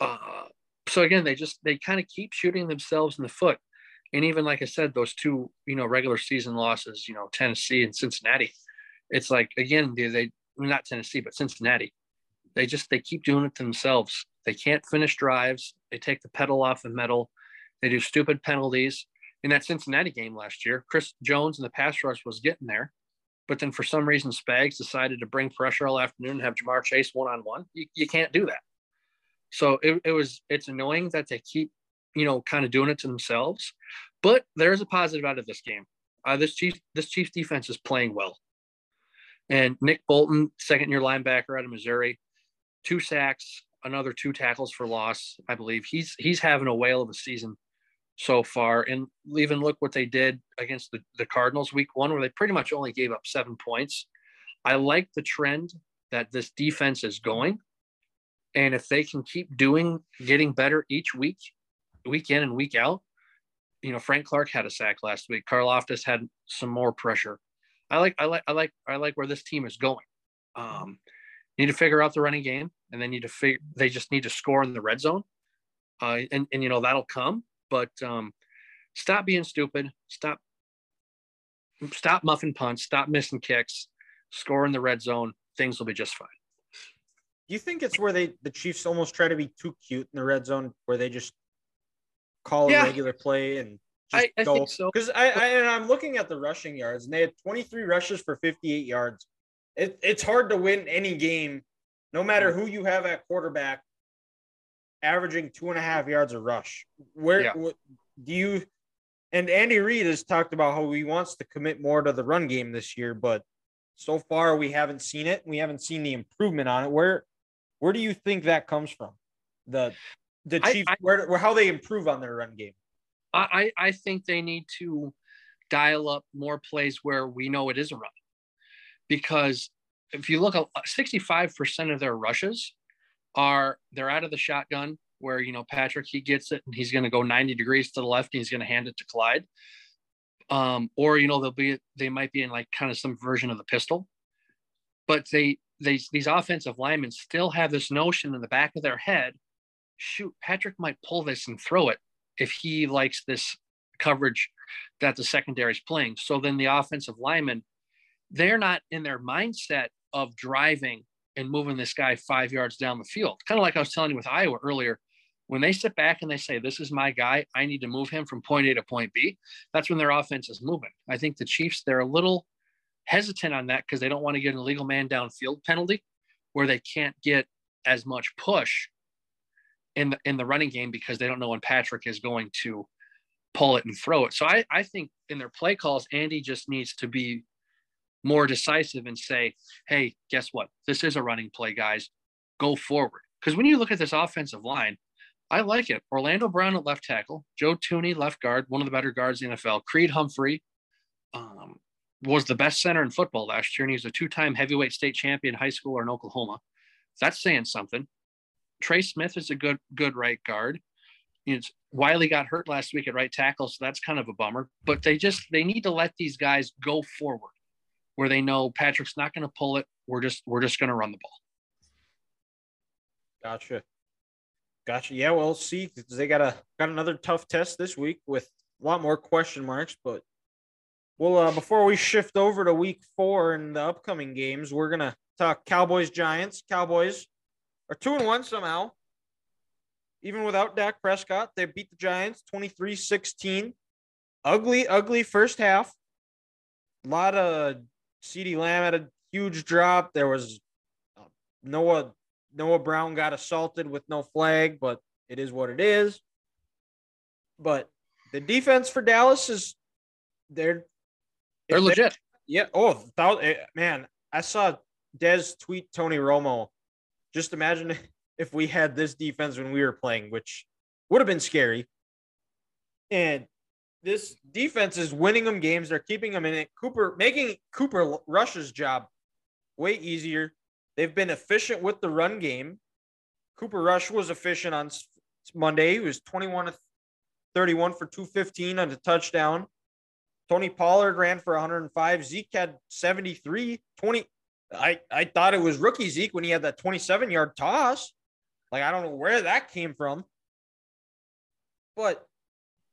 Uh, so again, they just they kind of keep shooting themselves in the foot. And even like I said, those two, you know, regular season losses, you know, Tennessee and Cincinnati, it's like again, they, they not Tennessee, but Cincinnati, they just they keep doing it to themselves. They can't finish drives. They take the pedal off the metal. They do stupid penalties. In that Cincinnati game last year, Chris Jones and the pass rush was getting there, but then for some reason Spags decided to bring pressure all afternoon and have Ja'Marr Chase one on one. You can't do that. So it, it was it's annoying that they keep you know kind of doing it to themselves, but there's a positive out of this game. Uh, this chief this Chiefs defense is playing well, and Nick Bolton, second year linebacker out of Missouri, two sacks, another two tackles for loss. I believe he's he's having a whale of a season so far. And even look what they did against the, the Cardinals week one, where they pretty much only gave up seven points. I like the trend that this defense is going. And if they can keep doing, getting better each week, week in and week out, you know, Frank Clark had a sack last week. Karlaftis had some more pressure. I like, I like, I like, I like where this team is going. Um, need to figure out the running game, and they need to figure. They just need to score in the red zone, uh, and and you know that'll come. But um, stop being stupid. Stop, stop muffing punts. Stop missing kicks. Score in the red zone. Things will be just fine. Do you think it's where they the Chiefs almost try to be too cute in the red zone, where they just call Yeah. a regular play and just I, I go? think so. Because I, I and I'm looking at the rushing yards, and they had 23 rushes for 58 yards. It, it's hard to win any game, no matter who you have at quarterback, averaging two and a half yards a rush. Where Yeah. what, do you? And Andy Reid has talked about how he wants to commit more to the run game this year, but so far we haven't seen it. We haven't seen the improvement on it. Where where do you think that comes from? The the I- Chiefs, I- where, where how they improve on their run game. I, I I think they need to dial up more plays where we know it is a run. Because if you look at 65% of their rushes are they're out of the shotgun where you know Patrick he gets it and he's going to go 90 degrees to the left and he's going to hand it to Clyde. Um, or you know they'll be they might be in like kind of some version of the pistol. But they they these offensive linemen still have this notion in the back of their head, shoot, Patrick might pull this and throw it if he likes this coverage that the secondary is playing. So then the offensive linemen, they're not in their mindset of driving and moving this guy five yards down the field. Kind of like I was telling you with Iowa earlier. When they sit back and they say, This is my guy, I need to move him from point A to point B, that's when their offense is moving. I think the Chiefs, they're a little hesitant on that because they don't want to get an illegal man downfield penalty where they can't get as much push in the in the running game because they don't know when Patrick is going to pull it and throw it. So I, I think in their play calls, Andy just needs to be more decisive and say, hey, guess what? This is a running play, guys. Go forward. Because when you look at this offensive line, I like it. Orlando Brown at left tackle, Joe Thuney, left guard, one of the better guards in the NFL. Creed Humphrey um, was the best center in football last year, and he's a two-time heavyweight state champion high school or in Oklahoma. That's saying something. Trey Smith is a good good right guard. Know, Wylie got hurt last week at right tackle, so that's kind of a bummer. But they just they need to let these guys go forward, where they know Patrick's not going to pull it. We're just we're just going to run the ball. Gotcha. Gotcha. Yeah, we'll see. They got a got another tough test this week with a lot more question marks. But well, uh, before we shift over to week four and the upcoming games, we're gonna talk Cowboys Giants. Cowboys are two and one somehow. even without Dak Prescott, they beat the Giants 23 16. Ugly, ugly first half. A lot of CeeDee Lamb had a huge drop. There was uh, Noah Noah Brown got assaulted with no flag, but it is what it is. But the defense for Dallas is they're They're if they- legit. yeah. Oh, eh, man, I saw Dez tweet Tony Romo. Just imagine if we had this defense when we were playing, which would have been scary. And this defense is winning them games. They're keeping them in it. Cooper making Cooper Rush's job way easier. They've been efficient with the run game. Cooper Rush was efficient on Monday. He was 21 to 31 for 215 on the touchdown. Tony Pollard ran for 105. Zeke had 73. 20. I, I thought it was rookie Zeke when he had that 27 yard toss. Like, I don't know where that came from. But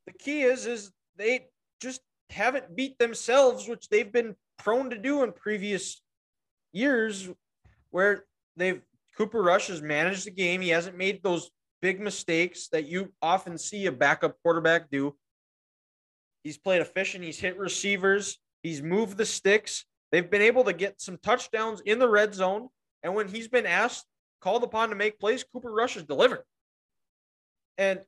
the key is, is they just haven't beat themselves, which they've been prone to do in previous years where they've Cooper Rush has managed the game. He hasn't made those big mistakes that you often see a backup quarterback do. He's played efficient. He's hit receivers. He's moved the sticks. They've been able to get some touchdowns in the red zone. And when he's been asked, called upon to make plays, Cooper Rush has delivered. And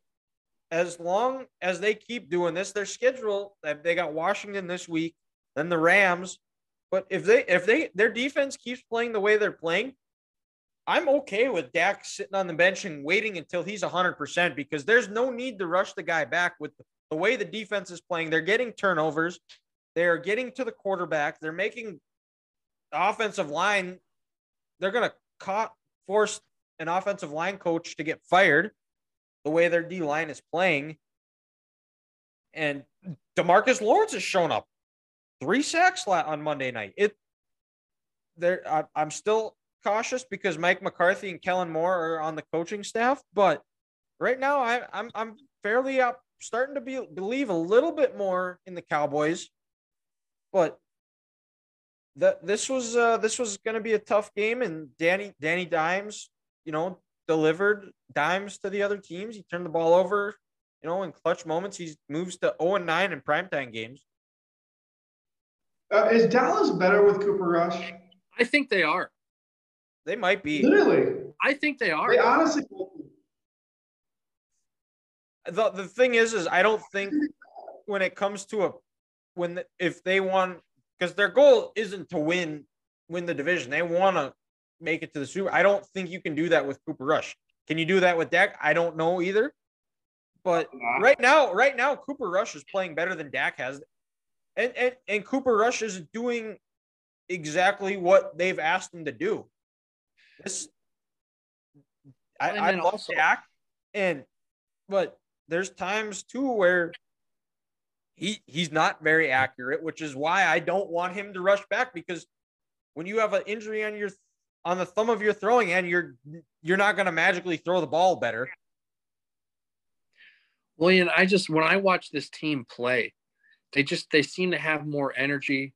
as long as they keep doing this, their schedule, they got Washington this week, then the Rams. But if they if they their defense keeps playing the way they're playing, I'm okay with Dak sitting on the bench and waiting until he's 100% because there's no need to rush the guy back with the way the defense is playing. They're getting turnovers. They're getting to the quarterback. They're making the offensive line. They're going to force an offensive line coach to get fired the way their D line is playing. And Demarcus Lawrence has shown up three sacks on Monday night. It there I'm still cautious because Mike McCarthy and Kellen Moore are on the coaching staff, but right now I, I'm I'm fairly up starting to be believe a little bit more in the Cowboys, but that this was uh, this was going to be a tough game, and Danny Danny Dimes, you know, delivered dimes to the other teams. He turned the ball over, you know, in clutch moments. He moves to 0 and 9 in primetime games. Uh, is Dallas better with Cooper Rush? I think they are. They might be. Literally, I think they are. they honestly. the the thing is, is I don't think when it comes to a when the, if they want because their goal isn't to win win the division, they want to make it to the Super. I don't think you can do that with Cooper Rush. Can you do that with Dak? I don't know either. But right now, right now, Cooper Rush is playing better than Dak has, and and and Cooper Rush is doing exactly what they've asked him to do. This, I, I then love also- Dak, and but there's times too where he he's not very accurate, which is why I don't want him to rush back because when you have an injury on your on the thumb of your throwing hand, you're you're not going to magically throw the ball better. William, I just when I watch this team play, they just they seem to have more energy,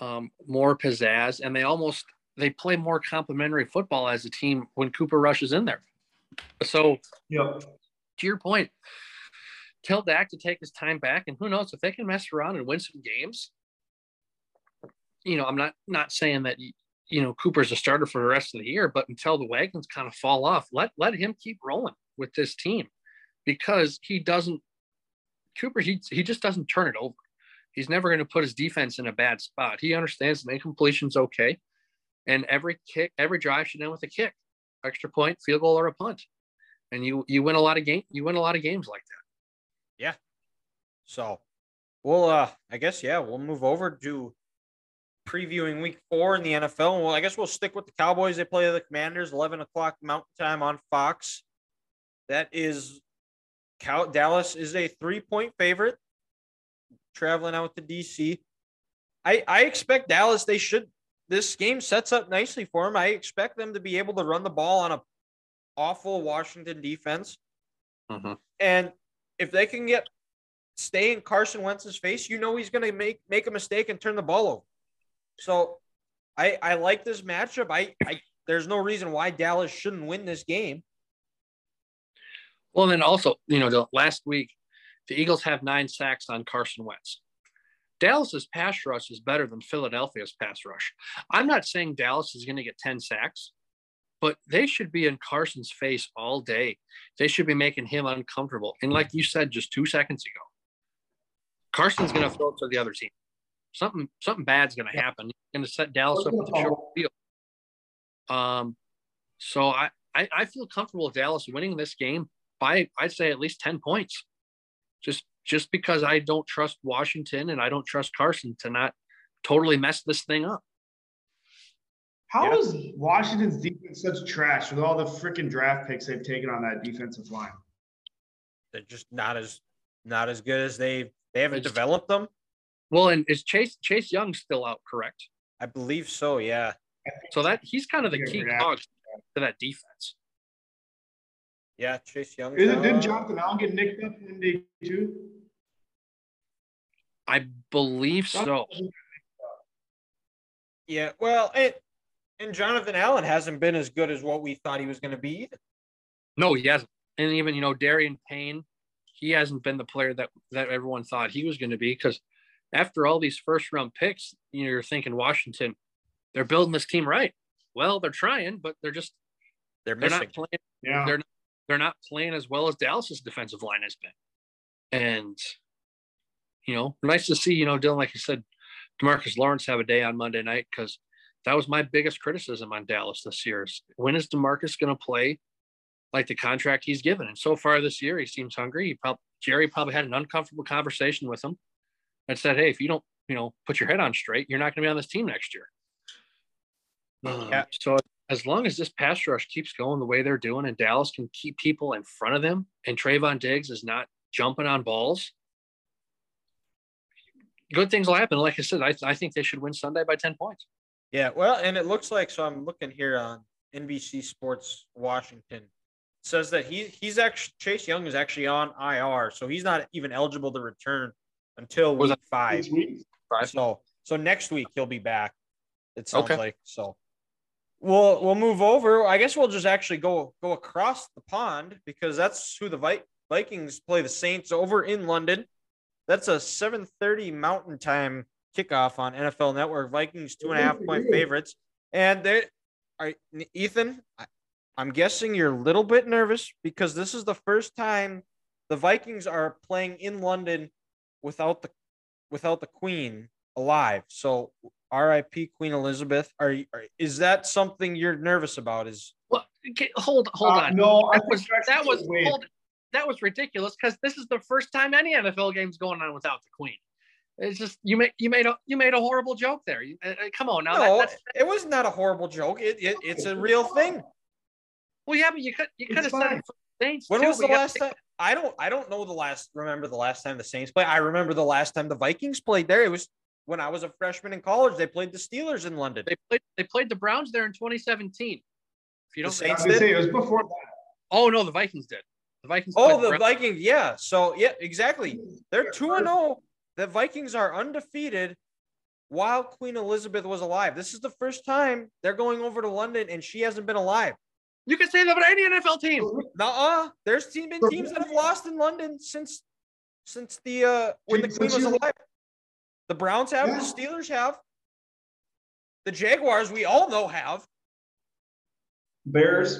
um, more pizzazz, and they almost they play more complementary football as a team when Cooper rushes in there. So yeah. to your point, tell Dak to take his time back, and who knows if they can mess around and win some games. You know, I'm not not saying that you know Cooper's a starter for the rest of the year, but until the wagons kind of fall off, let let him keep rolling with this team because he doesn't. Cooper, he he just doesn't turn it over. He's never going to put his defense in a bad spot. He understands the incompletion's okay, and every kick, every drive should end with a kick, extra point, field goal, or a punt and you you win a lot of game you win a lot of games like that. Yeah. So we'll uh I guess yeah, we'll move over to previewing week four in the NFL. Well, I guess we'll stick with the Cowboys. They play the Commanders, 11 o'clock Mountain Time on Fox. That is Cow Dallas is a three-point favorite traveling out to DC. I I expect Dallas, they should this game sets up nicely for them. I expect them to be able to run the ball on a awful Washington defense. Mm-hmm. And if they can get stay in Carson Wentz's face, you know he's going to make make a mistake and turn the ball over. So I I like this matchup. I I there's no reason why Dallas shouldn't win this game. Well, then also, you know, the last week, the Eagles have nine sacks on Carson Wentz. Dallas's pass rush is better than Philadelphia's pass rush. I'm not saying Dallas is going to get 10 sacks, but they should be in Carson's face all day. They should be making him uncomfortable. And like you said just two seconds ago, Carson's going to throw it to the other team. Something something bad's going to happen. He's going to set Dallas up with a short field. Um, so I, I I feel comfortable with Dallas winning this game by I'd say at least 10 points. Just just because I don't trust Washington and I don't trust Carson to not totally mess this thing up. How Yeah. is Washington's defense such trash with all the freaking draft picks they've taken on that defensive line? They're just not as not as good as they they haven't They just- developed them. Well, and is Chase Chase Young still out, correct? I believe so. Yeah. So that he's kind of the key yeah. cog to that defense. Yeah. Chase Young. Isn't, didn't Jonathan Allen get nicked up in day two? I believe so. Yeah. Well, it and Jonathan Allen hasn't been as good as what we thought he was going to be. Either. No, he hasn't. And even you know Daron Payne, he hasn't been the player that that everyone thought he was going to be because after all these first round picks, you know, you're thinking Washington, they're building this team right. Well, they're trying, but they're just They're they're missing. not playing Yeah. They're- they're not playing as well as Dallas's defensive line has been. And you know, nice to see, you know, Dylan, like you said, Demarcus Lawrence have a day on Monday night because that was my biggest criticism on Dallas this year. Is when is Demarcus going to play like the contract he's given? And so far this year, he seems hungry. He probably Jerry probably had an uncomfortable conversation with him and said, "Hey, if you don't, you know, put your head on straight, you're not going to be on this team next year." Um, Yeah. So as long as this pass rush keeps going the way they're doing, and Dallas can keep people in front of them, and Trevon Diggs is not jumping on balls, good things will happen. Like I said, I, I think they should win Sunday by ten points. Yeah, well, and it looks like so. I'm looking here on NBC Sports Washington. Says that he he's actually Chase Young is actually on IR, so he's not even eligible to return until week that- five. Week? Five. So so next week he'll be back. It sounds Okay. like so. We'll we'll move over. I guess we'll just actually go go across the pond because that's who the Vi- Vikings play the Saints over in London. That's a 7:30 Mountain Time kickoff on NFL Network. Vikings two and a half point favorites, and they are Ethan. I, I'm guessing you're a little bit nervous because this is the first time the Vikings are playing in London without the without the Queen alive. So R.I.P. Queen Elizabeth. Are, you- are is that something you're nervous about? Is Well, okay, hold hold Uh, on. No, I that think was that was hold, that was ridiculous because this is the first time any NFL game's going on without the Queen. It's just you made you made a you made a horrible joke there. You, uh, uh, come on now. that- no, that's, it was not a horrible joke. It, it it's a real thing. well, yeah, but you could you could have said fine. it for the Saints When too, was the last time? I don't I don't know the last remember the last time the Saints played. I remember the last time the Vikings played there. It was when I was a freshman in college. They played the Steelers in London. They played they played the Browns there in 2017. If you don't, I Saints did? say it was before that. oh no, the Vikings did. The Vikings. Oh, the Browns. Vikings. Yeah. So yeah, exactly. They're two and zero. The Vikings are undefeated while Queen Elizabeth was alive. This is the first time they're going over to London and she hasn't been alive. You can say that about any NFL team. Nuh-uh. There's team, been teams that have lost in London since since the uh when the Since Queen was alive. The Browns have, Yeah. the Steelers have, the Jaguars we all know have. Bears,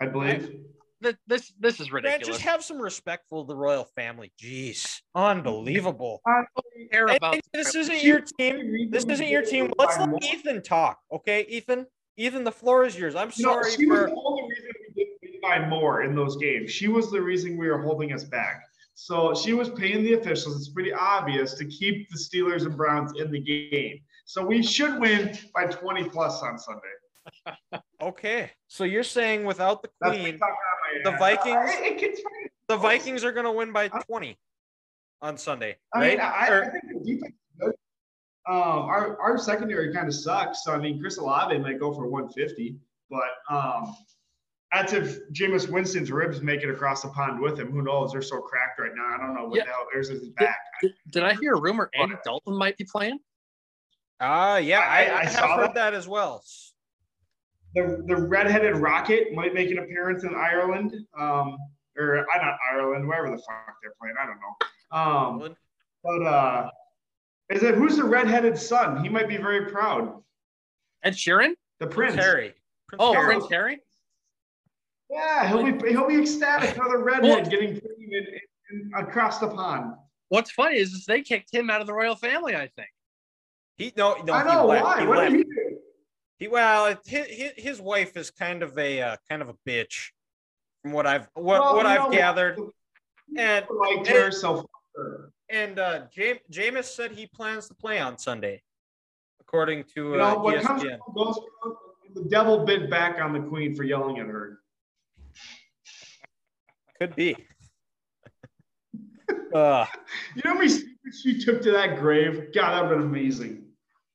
I believe. This this, this is Grant, ridiculous. just have some respect for the royal family. Jeez, unbelievable. I don't care about this isn't your team. This isn't your team. Let's let Ethan talk, okay? Ethan, Ethan, the floor is yours. I'm sorry. No, sorry she was for. the only reason we didn't win by more in those games. She was the reason we were holding us back. So she was paying the officials. It's pretty obvious to keep the Steelers and Browns in the game. So we should win by 20 plus on Sunday. Okay, so you're saying without the queen, me talking out the. Vikings- I- it gets the Vikings are going to win by 20 on Sunday, I right? mean, I, Or- I think the defense is good. Um, our, our secondary kind of sucks. So I mean, Chris Olave might go for 150, but um, that's if Jameis Winston's ribs make it across the pond with him. Who knows? They're so cracked right now. I don't know what Yeah. the hell. There's his back. Did, did I hear a rumor Andy Dalton might be playing? Ah, yeah, I, I- I, I have saw heard that. that as well. the the redheaded rocket might make an appearance in Ireland, um, or I not Ireland, wherever the fuck they're playing. I don't know. Um, but uh, is it who's the redheaded son? He might be very proud. Ed Sheeran? The Prince prince. Harry. Prince Oh, Harry. Prince Harry? Yeah, he'll be he'll be ecstatic. Another redhead getting in, in, in, across the pond. What's funny is, is they kicked him out of the royal family, I think. He no, no. I know he left. why. He What left. did he do? He well, it, his, his wife is kind of a uh, kind of a bitch, from what I've what Well, what I've know, gathered. And People liked her, so fuck her. And uh, James Jameis said he plans to play on Sunday, according to You know uh, what comes ESPN. goes. The devil bit back on the queen for yelling at her. Could be. uh, You know how many secrets she took to that grave? God, that would have been amazing.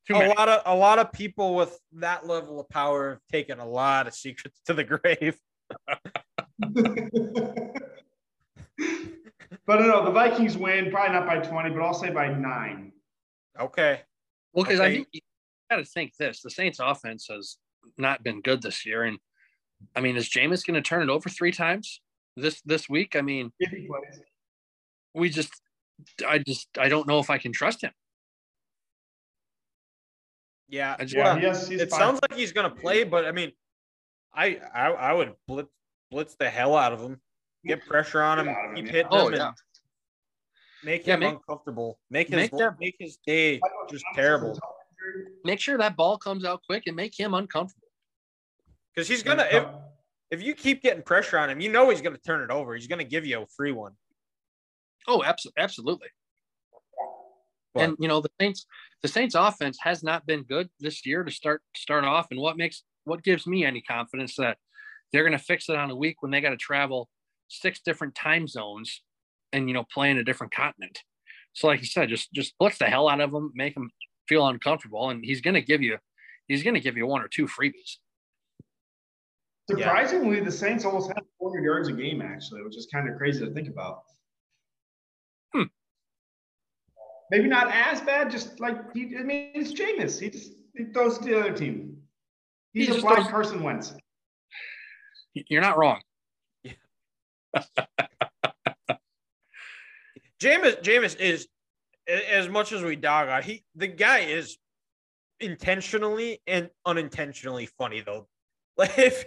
A lot of a lot of people with that level of power have taken a lot of secrets to the grave. but no, the Vikings win, probably not by 20, but I'll say by nine. Okay. Well, because I think you got to think this: the Saints' offense has not been good this year, and I mean, is Jameis going to turn it over three times this this week? I mean, If he plays. we just, I just, I don't know if I can trust him. Yeah. Just- Yeah, well, yes, he's it fine. sounds like he's gonna play, but I mean, I I, I would blitz blitz the hell out of him, get pressure on him, Get out him, keep yeah. hitting Oh, him, yeah. and make Yeah, him make- uncomfortable. Make his make that- make his day just terrible a tough injury. Make sure that ball comes out quick and make him uncomfortable. because he's gonna if, if you keep getting pressure on him, you know he's gonna turn it over. He's gonna give you a free one. Oh, absolutely, absolutely. But- and you know the Saints, the Saints' offense has not been good this year to start start off. And what makes what gives me any confidence that they're going to fix it on a week when they got to travel six different time zones and you know playing a different continent. So, like you said, just just blitz the hell out of them, make them feel uncomfortable, and he's going to give you he's going to give you one or two freebies. Surprisingly, the Saints almost had 400 yards a game, actually, which is kind of crazy to think about. Hmm. Maybe not as bad, just like he, I mean, it's Jameis. He just he throws to the other team. He's He a just black throws- person Wentz. You're not wrong. Jameis Jameis is as much as we dog on he the guy is intentionally and unintentionally funny though. Like if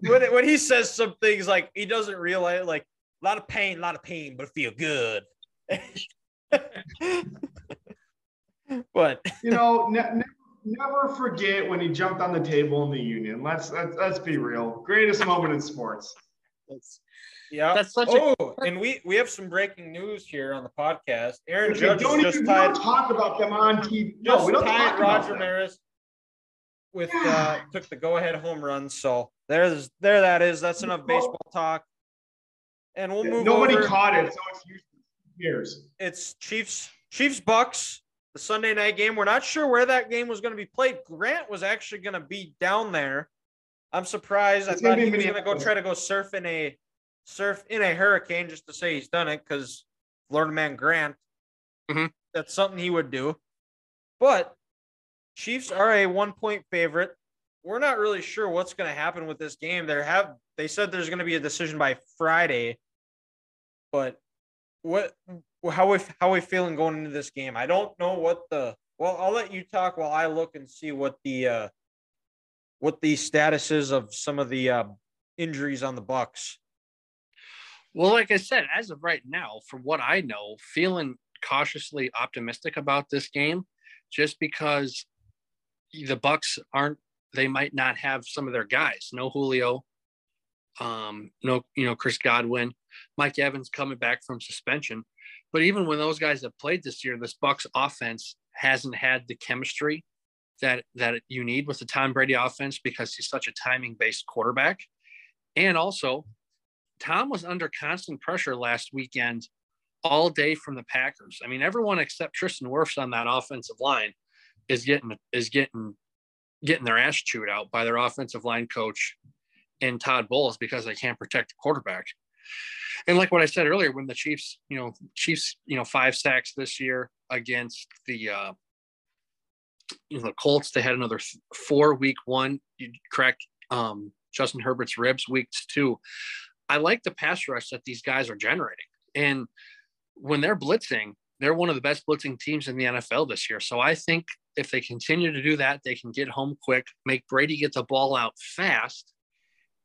when when he says some things like he doesn't realize like a lot of pain, a lot of pain, but feel good. but You know, ne- ne- never forget when he jumped on the table in the Union. Let's let's, let's be real. Greatest moment in sports. That's, yeah. that's such a oh, and we we have some breaking news here on the podcast. Aaron Okay, Judge don't just even we tied don't talk about them on TV. No, just we don't tied talk about Roger them. Maris with uh took the go ahead home run. So there's there that is. That's enough baseball talk. And we'll move Nobody over. caught it, so it's years. It's Chiefs Chiefs Bucks the Sunday night game. We're not sure where that game was going to be played. Grant was actually going to be down there. I'm surprised. It's I thought gonna he was going to go try to go surf in a surf in a hurricane just to say he's done it because Florida man Grant. Mhm. That's something he would do. But Chiefs are a one point favorite. We're not really sure what's going to happen with this game. There have they said there's going to be a decision by Friday, but what how we how we feeling going into this game? I don't know what the well. I'll let you talk while I look and see what the uh what the status is of some of the uh, injuries on the Bucks. Well, like I said, as of right now, from what I know, feeling cautiously optimistic about this game, just because the Bucks aren't, they might not have some of their guys. No Julio, um, no, you know, Chris Godwin, Mike Evans coming back from suspension. But even when those guys have played this year, this Bucks offense hasn't had the chemistry that that you need with the Tom Brady offense because he's such a timing based quarterback. And also, Tom was under constant pressure last weekend all day from the Packers. I mean, everyone except Tristan Wirfs on that offensive line is getting is getting getting their ass chewed out by their offensive line coach and Todd Bowles because they can't protect the quarterback. And like what I said earlier, when the Chiefs, you know, Chiefs, you know, five sacks this year against the uh you know the Colts, they had another four week one. You correct um, Justin Herbert's ribs weeks too. I like the pass rush that these guys are generating. And when they're blitzing, they're one of the best blitzing teams in the NFL this year. So I think if they continue to do that, they can get home quick, make Brady get the ball out fast,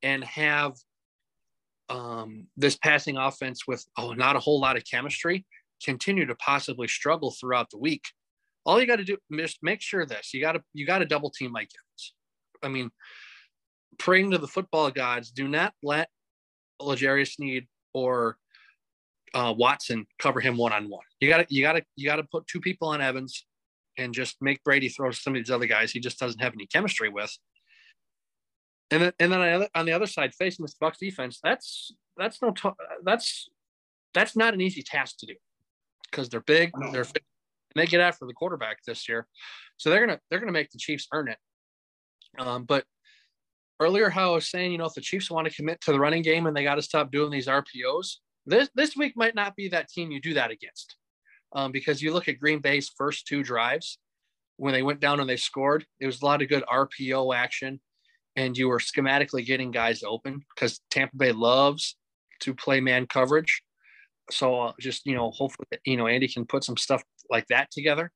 and have um, this passing offense with oh, not a whole lot of chemistry continue to possibly struggle throughout the week. All you got to do is make sure this you got to you got to double team Mike Evans. I mean, praying to the football gods, do not let L'Jarius Sneed or uh, Watson cover him one on one. You got to you got to you got to put two people on Evans and just make Brady throw some of these other guys he just doesn't have any chemistry with. And then and then on the other side, facing this Bucs defense, that's that's no t- that's that's not an easy task to do because they're big, they're and they get after the quarterback this year, so they're gonna they're gonna make the Chiefs earn it. Um, but earlier, how I was saying, you know, if the Chiefs want to commit to the running game and they got to stop doing these RPOs, this this week might not be that team you do that against, um, because you look at Green Bay's first two drives when they went down and they scored. It was a lot of good RPO action, and you were schematically getting guys open because Tampa Bay loves to play man coverage. So uh, just you know, hopefully you know Andy can put some stuff like that together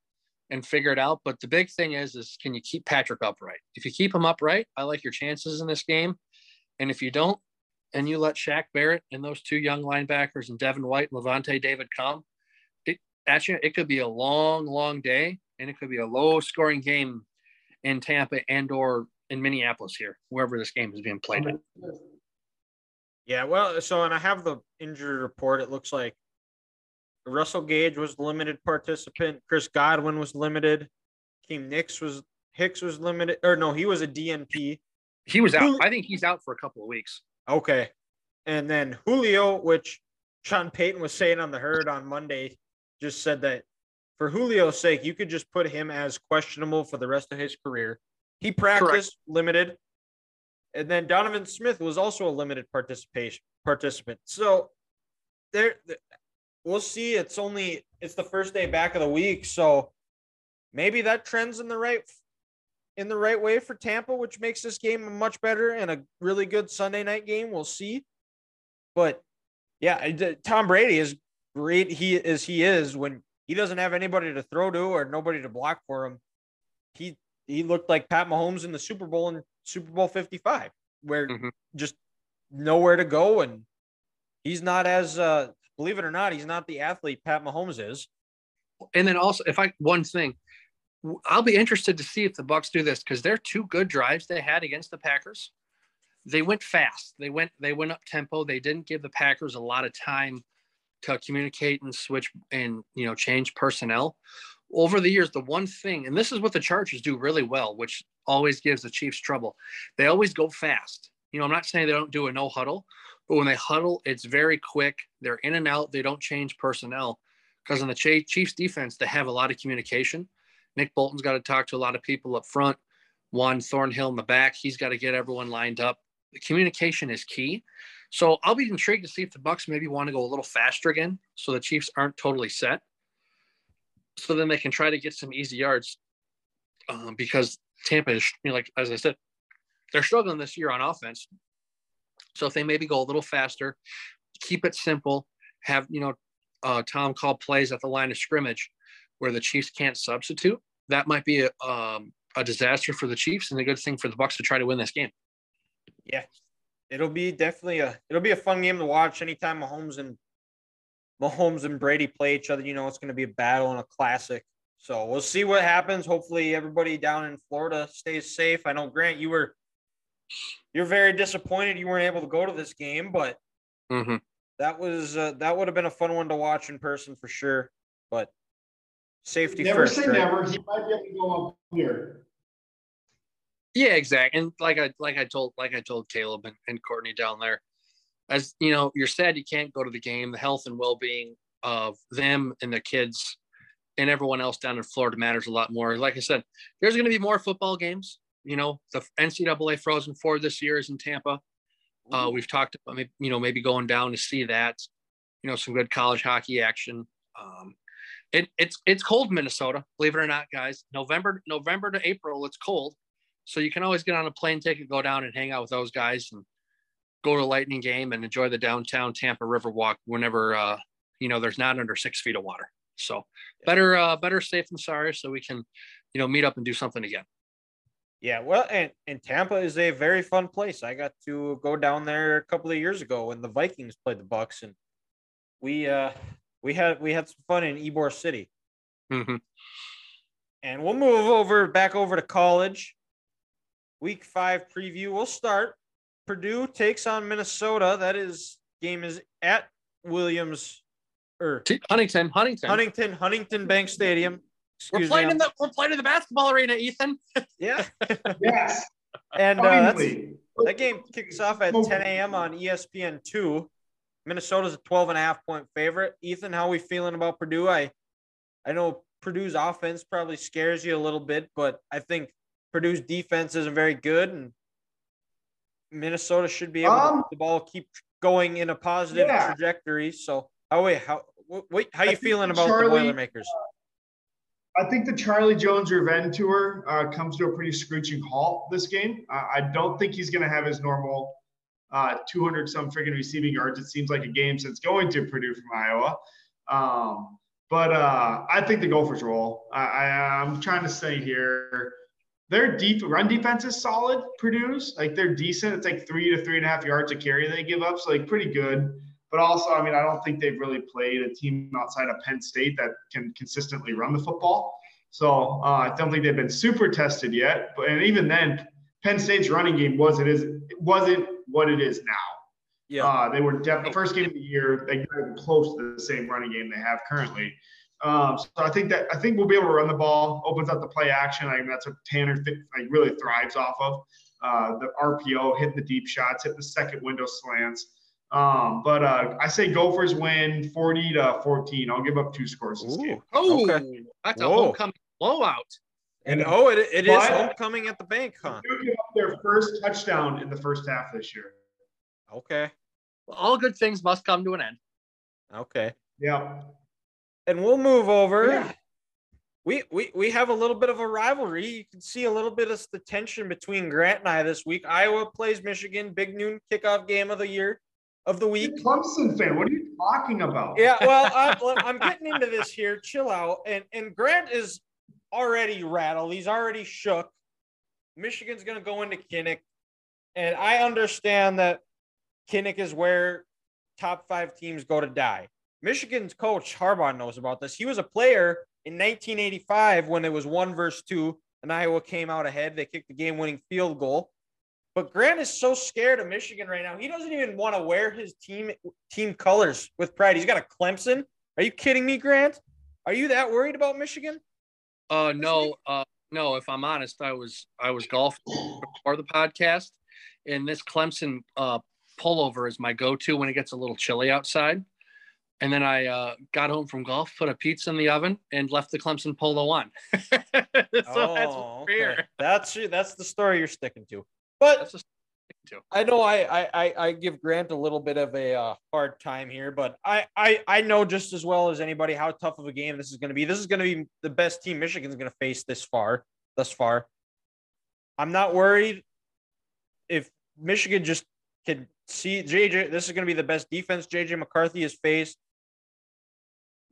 and figure it out. But the big thing is, is can you keep Patrick upright? If you keep him upright, I like your chances in this game. And if you don't, and you let Shaq Barrett and those two young linebackers and Devin White and Lavonte David come, it actually it could be a long, long day, and it could be a low scoring game in Tampa and or in Minneapolis here, wherever this game is being played. Yeah, well, so and I have the injury report. It looks like Russell Gage was limited participant. Chris Godwin was limited. Keem Nicks was Hicks was limited, or no, he was a DNP. He was out. I think he's out for a couple of weeks. Okay. And then Julio, which Sean Payton was saying on the herd on Monday, just said that for Julio's sake, you could just put him as questionable for the rest of his career. He practiced Correct. limited. And then Donovan Smith was also a limited participation participant. So there we'll see. It's only it's the first day back of the week. So maybe that trends in the right in the right way for Tampa, which makes this game much better and a really good Sunday night game. We'll see. But yeah, Tom Brady is great. He is he is when he doesn't have anybody to throw to or nobody to block for him. He he looked like Pat Mahomes in the Super Bowl in Super Bowl 55, where mm-hmm. just nowhere to go and he's not as uh believe it or not, he's not the athlete Pat Mahomes is. And then also, if I one thing, I'll be interested to see if the Bucks do this because they're two good drives they had against the Packers. They went fast. They went they went up tempo. They didn't give the Packers a lot of time to communicate and switch and you know change personnel. Over the years, the one thing, and this is what the Chargers do really well, which always gives the Chiefs trouble. They always go fast. You know, I'm not saying they don't do a no huddle, but when they huddle, it's very quick. They're in and out. They don't change personnel because on the Chiefs defense, they have a lot of communication. Nick Bolton's got to talk to a lot of people up front. Juan Thornhill in the back, he's got to get everyone lined up. The communication is key. So I'll be intrigued to see if the Bucks maybe want to go a little faster again, so the Chiefs aren't totally set. So then they can try to get some easy yards, um, because Tampa is, you know, like as I said, they're struggling this year on offense. So if they maybe go a little faster, keep it simple, have you know uh, Tom call plays at the line of scrimmage where the Chiefs can't substitute, that might be a, um, a disaster for the Chiefs and a good thing for the Bucks to try to win this game. Yeah, it'll be definitely a it'll be a fun game to watch. Anytime Mahomes and Mahomes and Brady play each other, you know it's going to be a battle and a classic. So we'll see what happens. Hopefully, everybody down in Florida stays safe. I know Grant, you were you're very disappointed you weren't able to go to this game, but mm-hmm. that was uh, that would have been a fun one to watch in person for sure. But safety never first. say right? never. He might be able to go up here. Yeah, exactly. And like I like I told like I told Caleb and, and Courtney down there, as you know, you're sad you can't go to the game. The health and well being of them and their kids and everyone else down in Florida matters a lot more. Like I said, there's going to be more football games you know, the NCAA Frozen Four this year is in Tampa. Uh, we've talked about, maybe, you know, maybe going down to see that. You know, some good college hockey action. Um, it, it's it's cold Minnesota, believe it or not, guys. November November to April, it's cold. So you can always get on a plane ticket, go down and hang out with those guys and go to a lightning game and enjoy the downtown Tampa River walk whenever uh, you know there's not under six feet of water. So better uh, better safe than sorry. So we can, you know, meet up and do something again. Yeah, well, and, and Tampa is a very fun place. I got to go down there a couple of years ago when the Vikings played the Bucs, and we uh we had we had some fun in Ybor City. Mhm. And we'll move over back over to college. Week five preview. We'll start. Purdue takes on Minnesota. That is game is at Williams or T- Huntington, Huntington. Huntington Huntington Bank Stadium. We're playing me, in the we're playing in the basketball arena, Ethan. yeah. Yes. and uh, that's, that game kicks off at 10 a.m. on ESPN two. Minnesota's a 12 and a half point favorite. Ethan, how are we feeling about Purdue? I I know Purdue's offense probably scares you a little bit, but I think Purdue's defense isn't very good, and Minnesota should be able to Um, keep the ball keep going in a positive Yeah. trajectory. So, oh wait, how wh- wait, how I you feeling about Charlie- the Boilermakers? I think the Charlie Jones Revenge Tour uh, comes to a pretty screeching halt this game. Uh, I don't think he's going to have his normal uh, 200 some freaking receiving yards. It seems like a game since going to Purdue from Iowa. Um, but uh, I think the Gophers roll. I, I'm trying to say here, their deep run defense is solid. Purdue's like they're decent. It's like three to three and a half yards a carry they give up, so like pretty good. But also, I mean, I don't think they've really played a team outside of Penn State that can consistently run the football. So uh, I don't think they've been super tested yet. But and even then, Penn State's running game was it is it wasn't what it is now. Yeah, Uh, they were def- first game of the year. They got close to the same running game they have currently. Um, so I think that I think we'll be able to run the ball. Opens up the play action. I mean, that's what Tanner th- like really thrives off of. Uh, the RPO, hit the deep shots, hit the second window slants. Um, but uh, I say Gophers win 40 to 14. I'll give up two scores this game. Oh, Okay. that's a homecoming blowout. and oh, it, it is homecoming at the bank, huh? They give up their first touchdown in the first half this year. Okay, All good things must come to an end. okay. Yeah. and we'll move over. Yeah. We, we we have a little bit of a rivalry. You can see a little bit of the tension between Grant and I this week. Iowa plays Michigan, big noon kickoff game of the year, of the week. Clemson fan. What are you talking about? Yeah, well, I'm, I'm getting into this here. Chill out. And and Grant is already rattled. He's already shook. Michigan's going to go into Kinnick, and I understand that Kinnick is where top five teams go to die. Michigan's coach Harbaugh knows about this. He was a player in 1985 when it was one versus two, and Iowa came out ahead. They kicked the game-winning field goal. But Grant is so scared of Michigan right now. He doesn't even want to wear his team team colors with pride. He's got a Clemson. Are you kidding me, Grant? Are you that worried about Michigan? Uh, no, uh, no. If I'm honest, I was I was golfing before the podcast, and this Clemson uh, pullover is my go-to when it gets a little chilly outside. And then I uh, got home from golf, put a pizza in the oven, and left the Clemson polo on. so that's Oh, what's here. That's that's the story you're sticking to. But That's just to. I know I, I I I give Grant a little bit of a uh, hard time here, but I, I I know just as well as anybody how tough of a game this is going to be. This is going to be the best team Michigan's going to face this far, thus far. I'm not worried if Michigan just can see JJ. This is going to be the best defense JJ McCarthy has faced.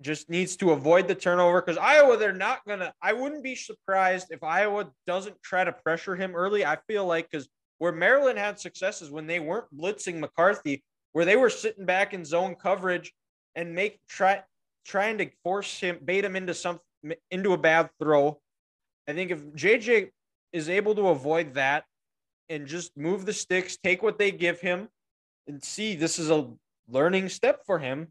Just needs to avoid the turnover because Iowa, they're not gonna. I wouldn't be surprised if Iowa doesn't try to pressure him early. I feel like because where Maryland had successes when they weren't blitzing McCarthy, where they were sitting back in zone coverage and make try trying to force him bait him into some into a bad throw. I think if JJ is able to avoid that and just move the sticks, take what they give him, and see this is a learning step for him.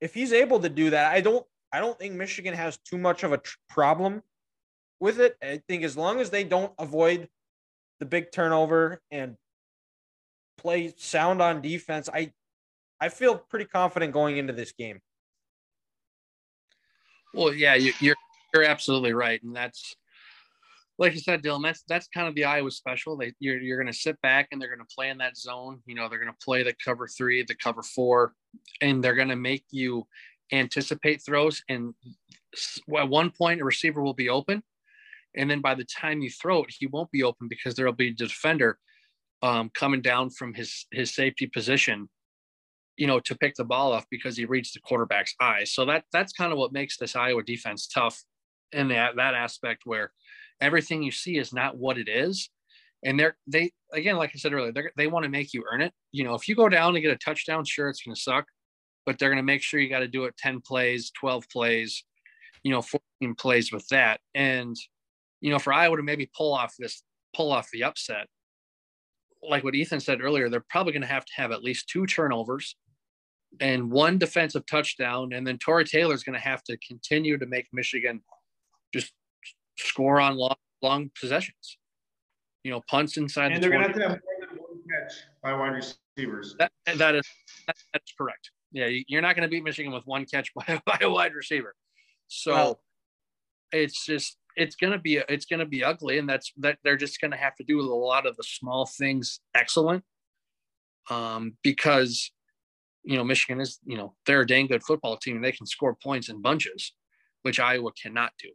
If he's able to do that, I don't I don't think Michigan has too much of a tr- problem with it. I think as long as they don't avoid the big turnover and play sound on defense, I I feel pretty confident going into this game. Well, yeah, you, you're you're absolutely right, and that's like you said, Dylan. That's that's kind of the Iowa special. They you're you're going to sit back and they're going to play in that zone. You know, they're going to play the cover three, the cover four, and they're going to make you anticipate throws. And at one point, a receiver will be open, And then by the time you throw it, he won't be open because there'll be a defender um, coming down from his his safety position, you know, to pick the ball off because he reads the quarterback's eyes. So that that's kind of what makes this Iowa defense tough in that that aspect where everything you see is not what it is. And they're they again, like I said earlier, they they want to make you earn it. You know, if you go down and get a touchdown, sure, it's going to suck, but they're going to make sure you got to do it 10 plays, 12 plays, you know, 14 plays with that. And, you know, for Iowa to maybe pull off this, pull off the upset, like what Ethan said earlier, they're probably going to have to have at least two turnovers and one defensive touchdown. And then Tory Taylor is going to have to continue to make Michigan just score on long, long possessions. You know, punts inside and the they're 20. going to have to have more than one catch by wide receivers. That, that is that, that's correct. Yeah, you're not going to beat Michigan with one catch by, by a wide receiver. So Well- it's just it's going to be it's going to be ugly, and that's that they're just going to have to do with a lot of the small things excellent. Um, because you know Michigan is you know they're a dang good football team. And they can score points in bunches, which Iowa cannot do.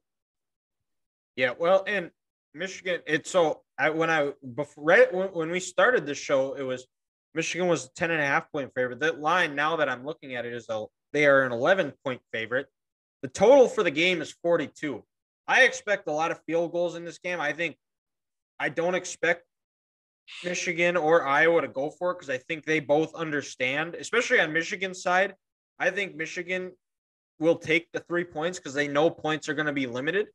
Yeah, well, and Michigan, it's so I when I before right when, when we started the show, it was Michigan was a 10 and a half point favorite. That line now that I'm looking at it is a they are an 11 point favorite. The total for the game is 42. I expect a lot of field goals in this game. I think I don't expect Michigan or Iowa to go for it because I think they both understand, especially on Michigan's side. I think Michigan will take the three points because they know points are going to be limited.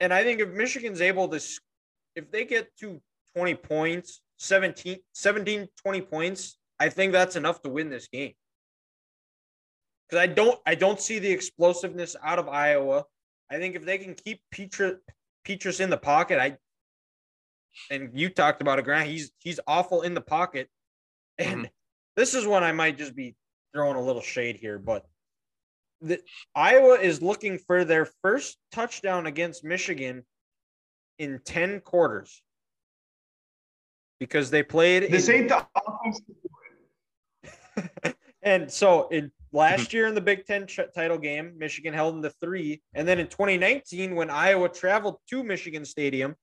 And I think if Michigan's able to, if they get to 20 points, 17, 17 20 points, I think that's enough to win this game. Because I don't, I don't see the explosiveness out of Iowa. I think if they can keep Petras, Petras in the pocket, I, and you talked about it, Grant. He's he's awful in the pocket, and mm-hmm. this is when I might just be throwing a little shade here, but the Iowa is looking for their first touchdown against Michigan in 10 quarters because they played This in- ain't the offense. and so in last year in the Big Ten ch- title game, Michigan held in the three, and then in 2019 when Iowa traveled to Michigan Stadium,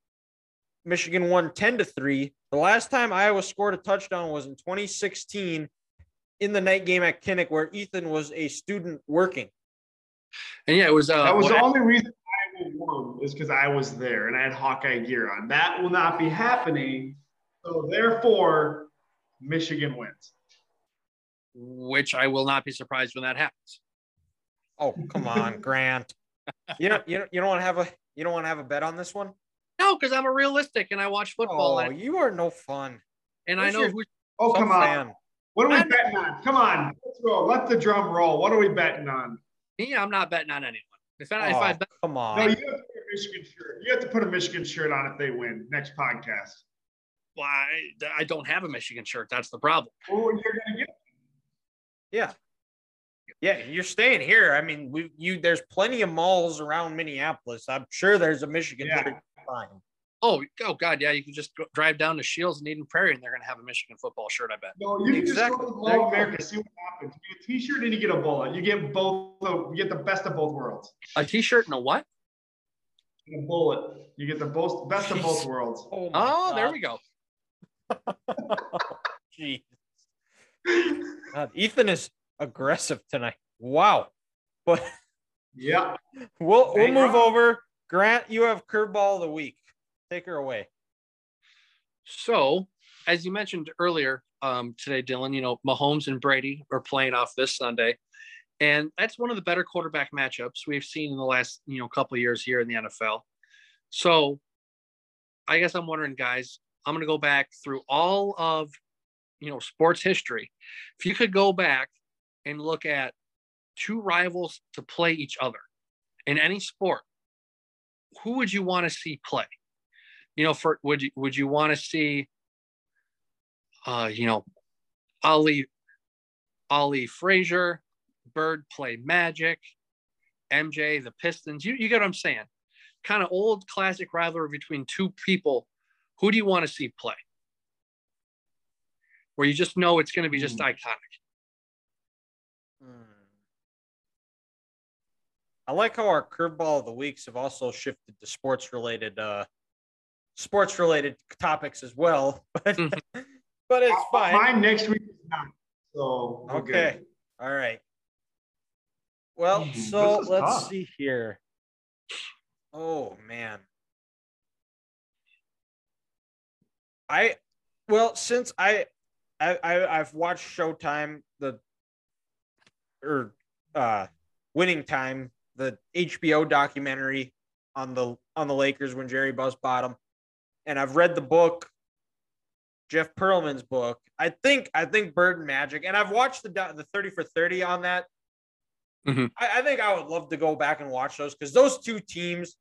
Michigan won 10 to three. The last time Iowa scored a touchdown was in 2016 in the night game at Kinnick, where Ethan was a student working. And yeah, it was uh, That was the only reason Iowa won is because I was there and I had Hawkeye gear on. That will not be happening. So therefore, Michigan wins. which I will not be surprised when that happens. Oh, come on, Grant. You don't you don't you don't want to have a you don't want to have a bet on this one? No, because I'm a realistic and I watch football Oh, and, you are no fun. and I know your- who. Oh, Some come on. What are we I'm- betting on? Come on. Let's go. Let the drum roll. What are we betting on? Me, I'm not betting on anyone. If I, if Oh, I bet, come No, on. you have to put a Michigan shirt. You have to put a Michigan shirt on if they win next podcast. well, I, I don't have a Michigan shirt. That's the problem. Oh, you're gonna get Yeah. Yeah, you're staying here. I mean, we you there's plenty of malls around Minneapolis. I'm sure there's a Michigan Yeah. shirt to find. Oh, oh God, yeah. You can just go, drive down to Scheels and Eden Prairie, and they're going to have a Michigan football shirt. I bet. no. You can Exactly. just go to the Mall of go. America. See what happens. You get a T-shirt and you get a bullet. You get both. You get the best of both worlds. A T-shirt and a what? And a bullet. You get the both best of both worlds. Oh, Oh, there we go. Jeez. God, Ethan is aggressive tonight. Wow. But Yeah. we'll we'll move on. over. Grant, you have curveball of the week. Take her away. So, as you mentioned earlier um, today, Dylan, you know, Mahomes and Brady are playing off this Sunday. And that's one of the better quarterback matchups we've seen in the last, you know, couple years here in the NFL. So I guess I'm wondering, guys, I'm going to go back through all of, you know, sports history. If you could go back and look at two rivals to play each other in any sport, who would you want to see play? You know, for would you would you want to see uh, you know, Ali Ali Frazier, Bird play Magic, MJ, the Pistons. You, you get what I'm saying? Kind of old classic rivalry between two people. Who do you want to see play? Where you just know it's going to be just Hmm. iconic. I like how our curveball of the weeks have also shifted to sports related uh sports related topics as well. But Mhm. but it's fine. Mine next week is not. So we're good. Okay. All right. Well, Hmm, so let's tough. see here. Oh man. I well, since I I, I I've watched Showtime the or uh winning time, the HBO documentary on the on the Lakers when Jerry Buss bought them. And I've read the book Jeff Pearlman's book. I think I think Bird and Magic, and I've watched the the thirty for thirty on that. Mhm. I, I think I would love to go back and watch those because those two teams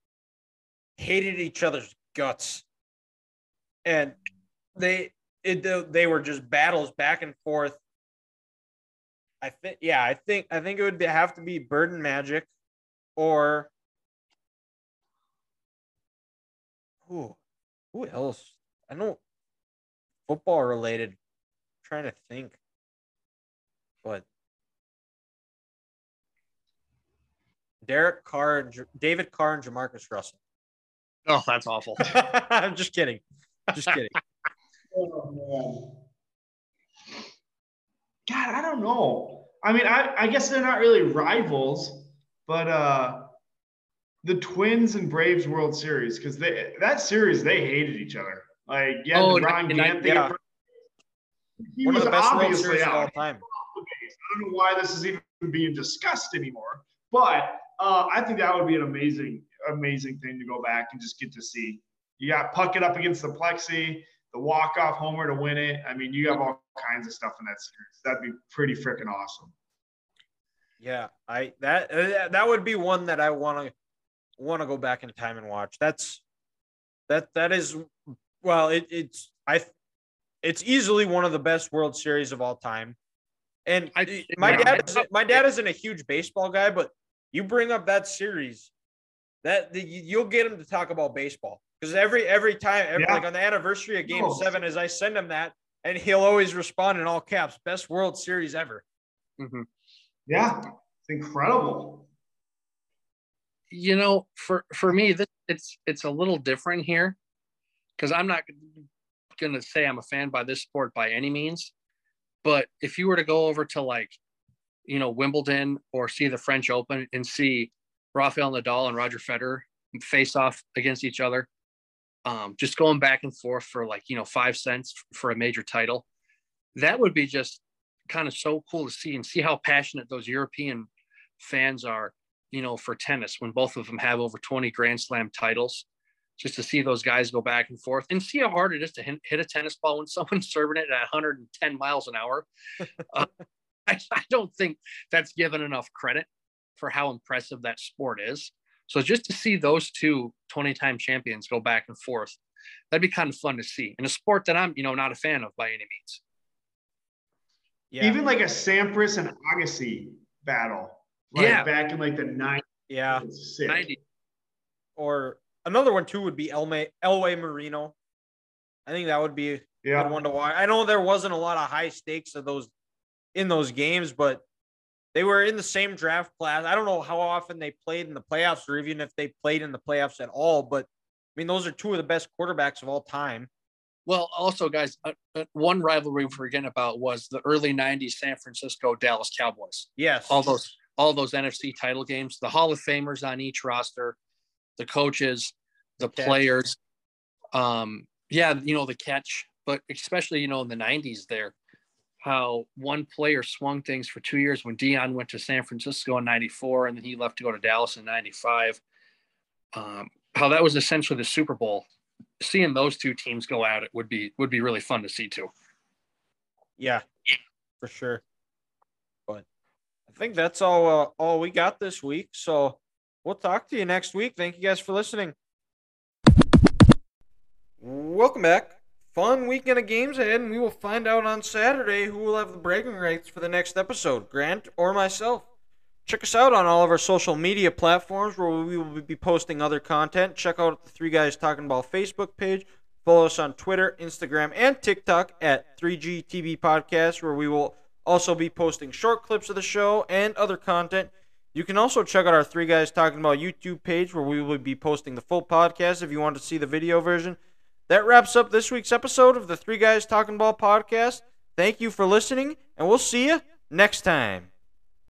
hated each other's guts, and they it they were just battles back and forth. I think yeah, I think I think it would have to be Bird and Magic, or who who else? I know football related. trying to think, but Derek Carr, and J- David Carr, and JaMarcus Russell. Oh, that's awful. I'm just kidding. Just kidding. Oh, man. God, I don't know. I mean, I, I guess they're not really rivals, but uh, the Twins and Braves World Series, because they that series they hated each other. Like, yeah, Oh, Ron 99 Gant thing. yeah. He One of was the best World obviously Series of out. all time. I don't know why this is even being discussed anymore, but uh, I think that would be an amazing, amazing thing to go back and just get to see. You got Puckett up against the Plexi, the walk-off homer to win it. I mean, you have all kinds of stuff in that series. That'd be pretty freaking awesome. Yeah, I that uh, that would be one that I want to want to go back in time and watch. That's that that is well, it, it's I it's easily one of the best World Series of all time. And I- my yeah. dad is my dad isn't a huge baseball guy, but you bring up that series, that the, you- you'll get him to talk about baseball because every every time, every, Yeah. like on the anniversary of Game No. Seven, as I send him that, and he'll always respond in all caps, "Best World Series ever." Mhm. Yeah, it's incredible. You know for for me this it's it's a little different here because i'm not going to say i'm a fan by this sport by any means but if you were to go over to like you know wimbledon or see the french open and see rafael nadal and roger federer face off against each other um, just going back and forth for like you know five cents for a major title that would be just kind of so cool to see and see how passionate those european fans are you know, for tennis when both of them have over 20 Grand Slam titles, just to see those guys go back and forth and see how hard it is to hit, hit a tennis ball when someone's serving it at 110 miles an hour. uh, I, I don't think that's given enough credit for how impressive that sport is. So just to see those two 20 time champions go back and forth, that'd be kind of fun to see in a sport that I'm, you know, not a fan of by any means. Yeah, Even like a Sampras and Agassi battle. Like Yeah. back in like the 90s. yeah. It's sick. 90. or another one too would be Elme Elway Marino. I think that would be a Yeah. good one to watch. I know there wasn't a lot of high stakes of those in those games, but they were in the same draft class. I don't know how often they played in the playoffs or even if they played in the playoffs at all, but I mean those are two of the best quarterbacks of all time. Well, also, guys, uh, uh, one rivalry we're forgetting about was the early '90s San Francisco Dallas Cowboys. Yes. All those, all those NFC title games, the Hall of Famers on each roster, the coaches, the players. Um, yeah, you know the catch, but especially you know in the '90s there, how one player swung things for two years when Deion went to San Francisco in '94 and then he left to go to Dallas in '95. Um, how that was essentially the Super Bowl seeing those two teams go at it would be would be really fun to see too. Yeah, for sure. I think that's all uh, all we got this week. So we'll talk to you next week. Thank you guys for listening. Welcome back. Fun weekend of games ahead, and we will find out on Saturday who will have the bragging rights for the next episode, Grant or myself. Check us out on all of our social media platforms where we will be posting other content. Check out the Three Guys Talking Ball Facebook page. Follow us on Twitter, Instagram, and TikTok at 3GTB Podcast, where we will also be posting short clips of the show and other content. You can also check out our Three Guys Talking About YouTube page where we will be posting the full podcast if you want to see the video version. That wraps up this week's episode of the Three Guys Talking Ball podcast. Thank you for listening, and we'll see you next time.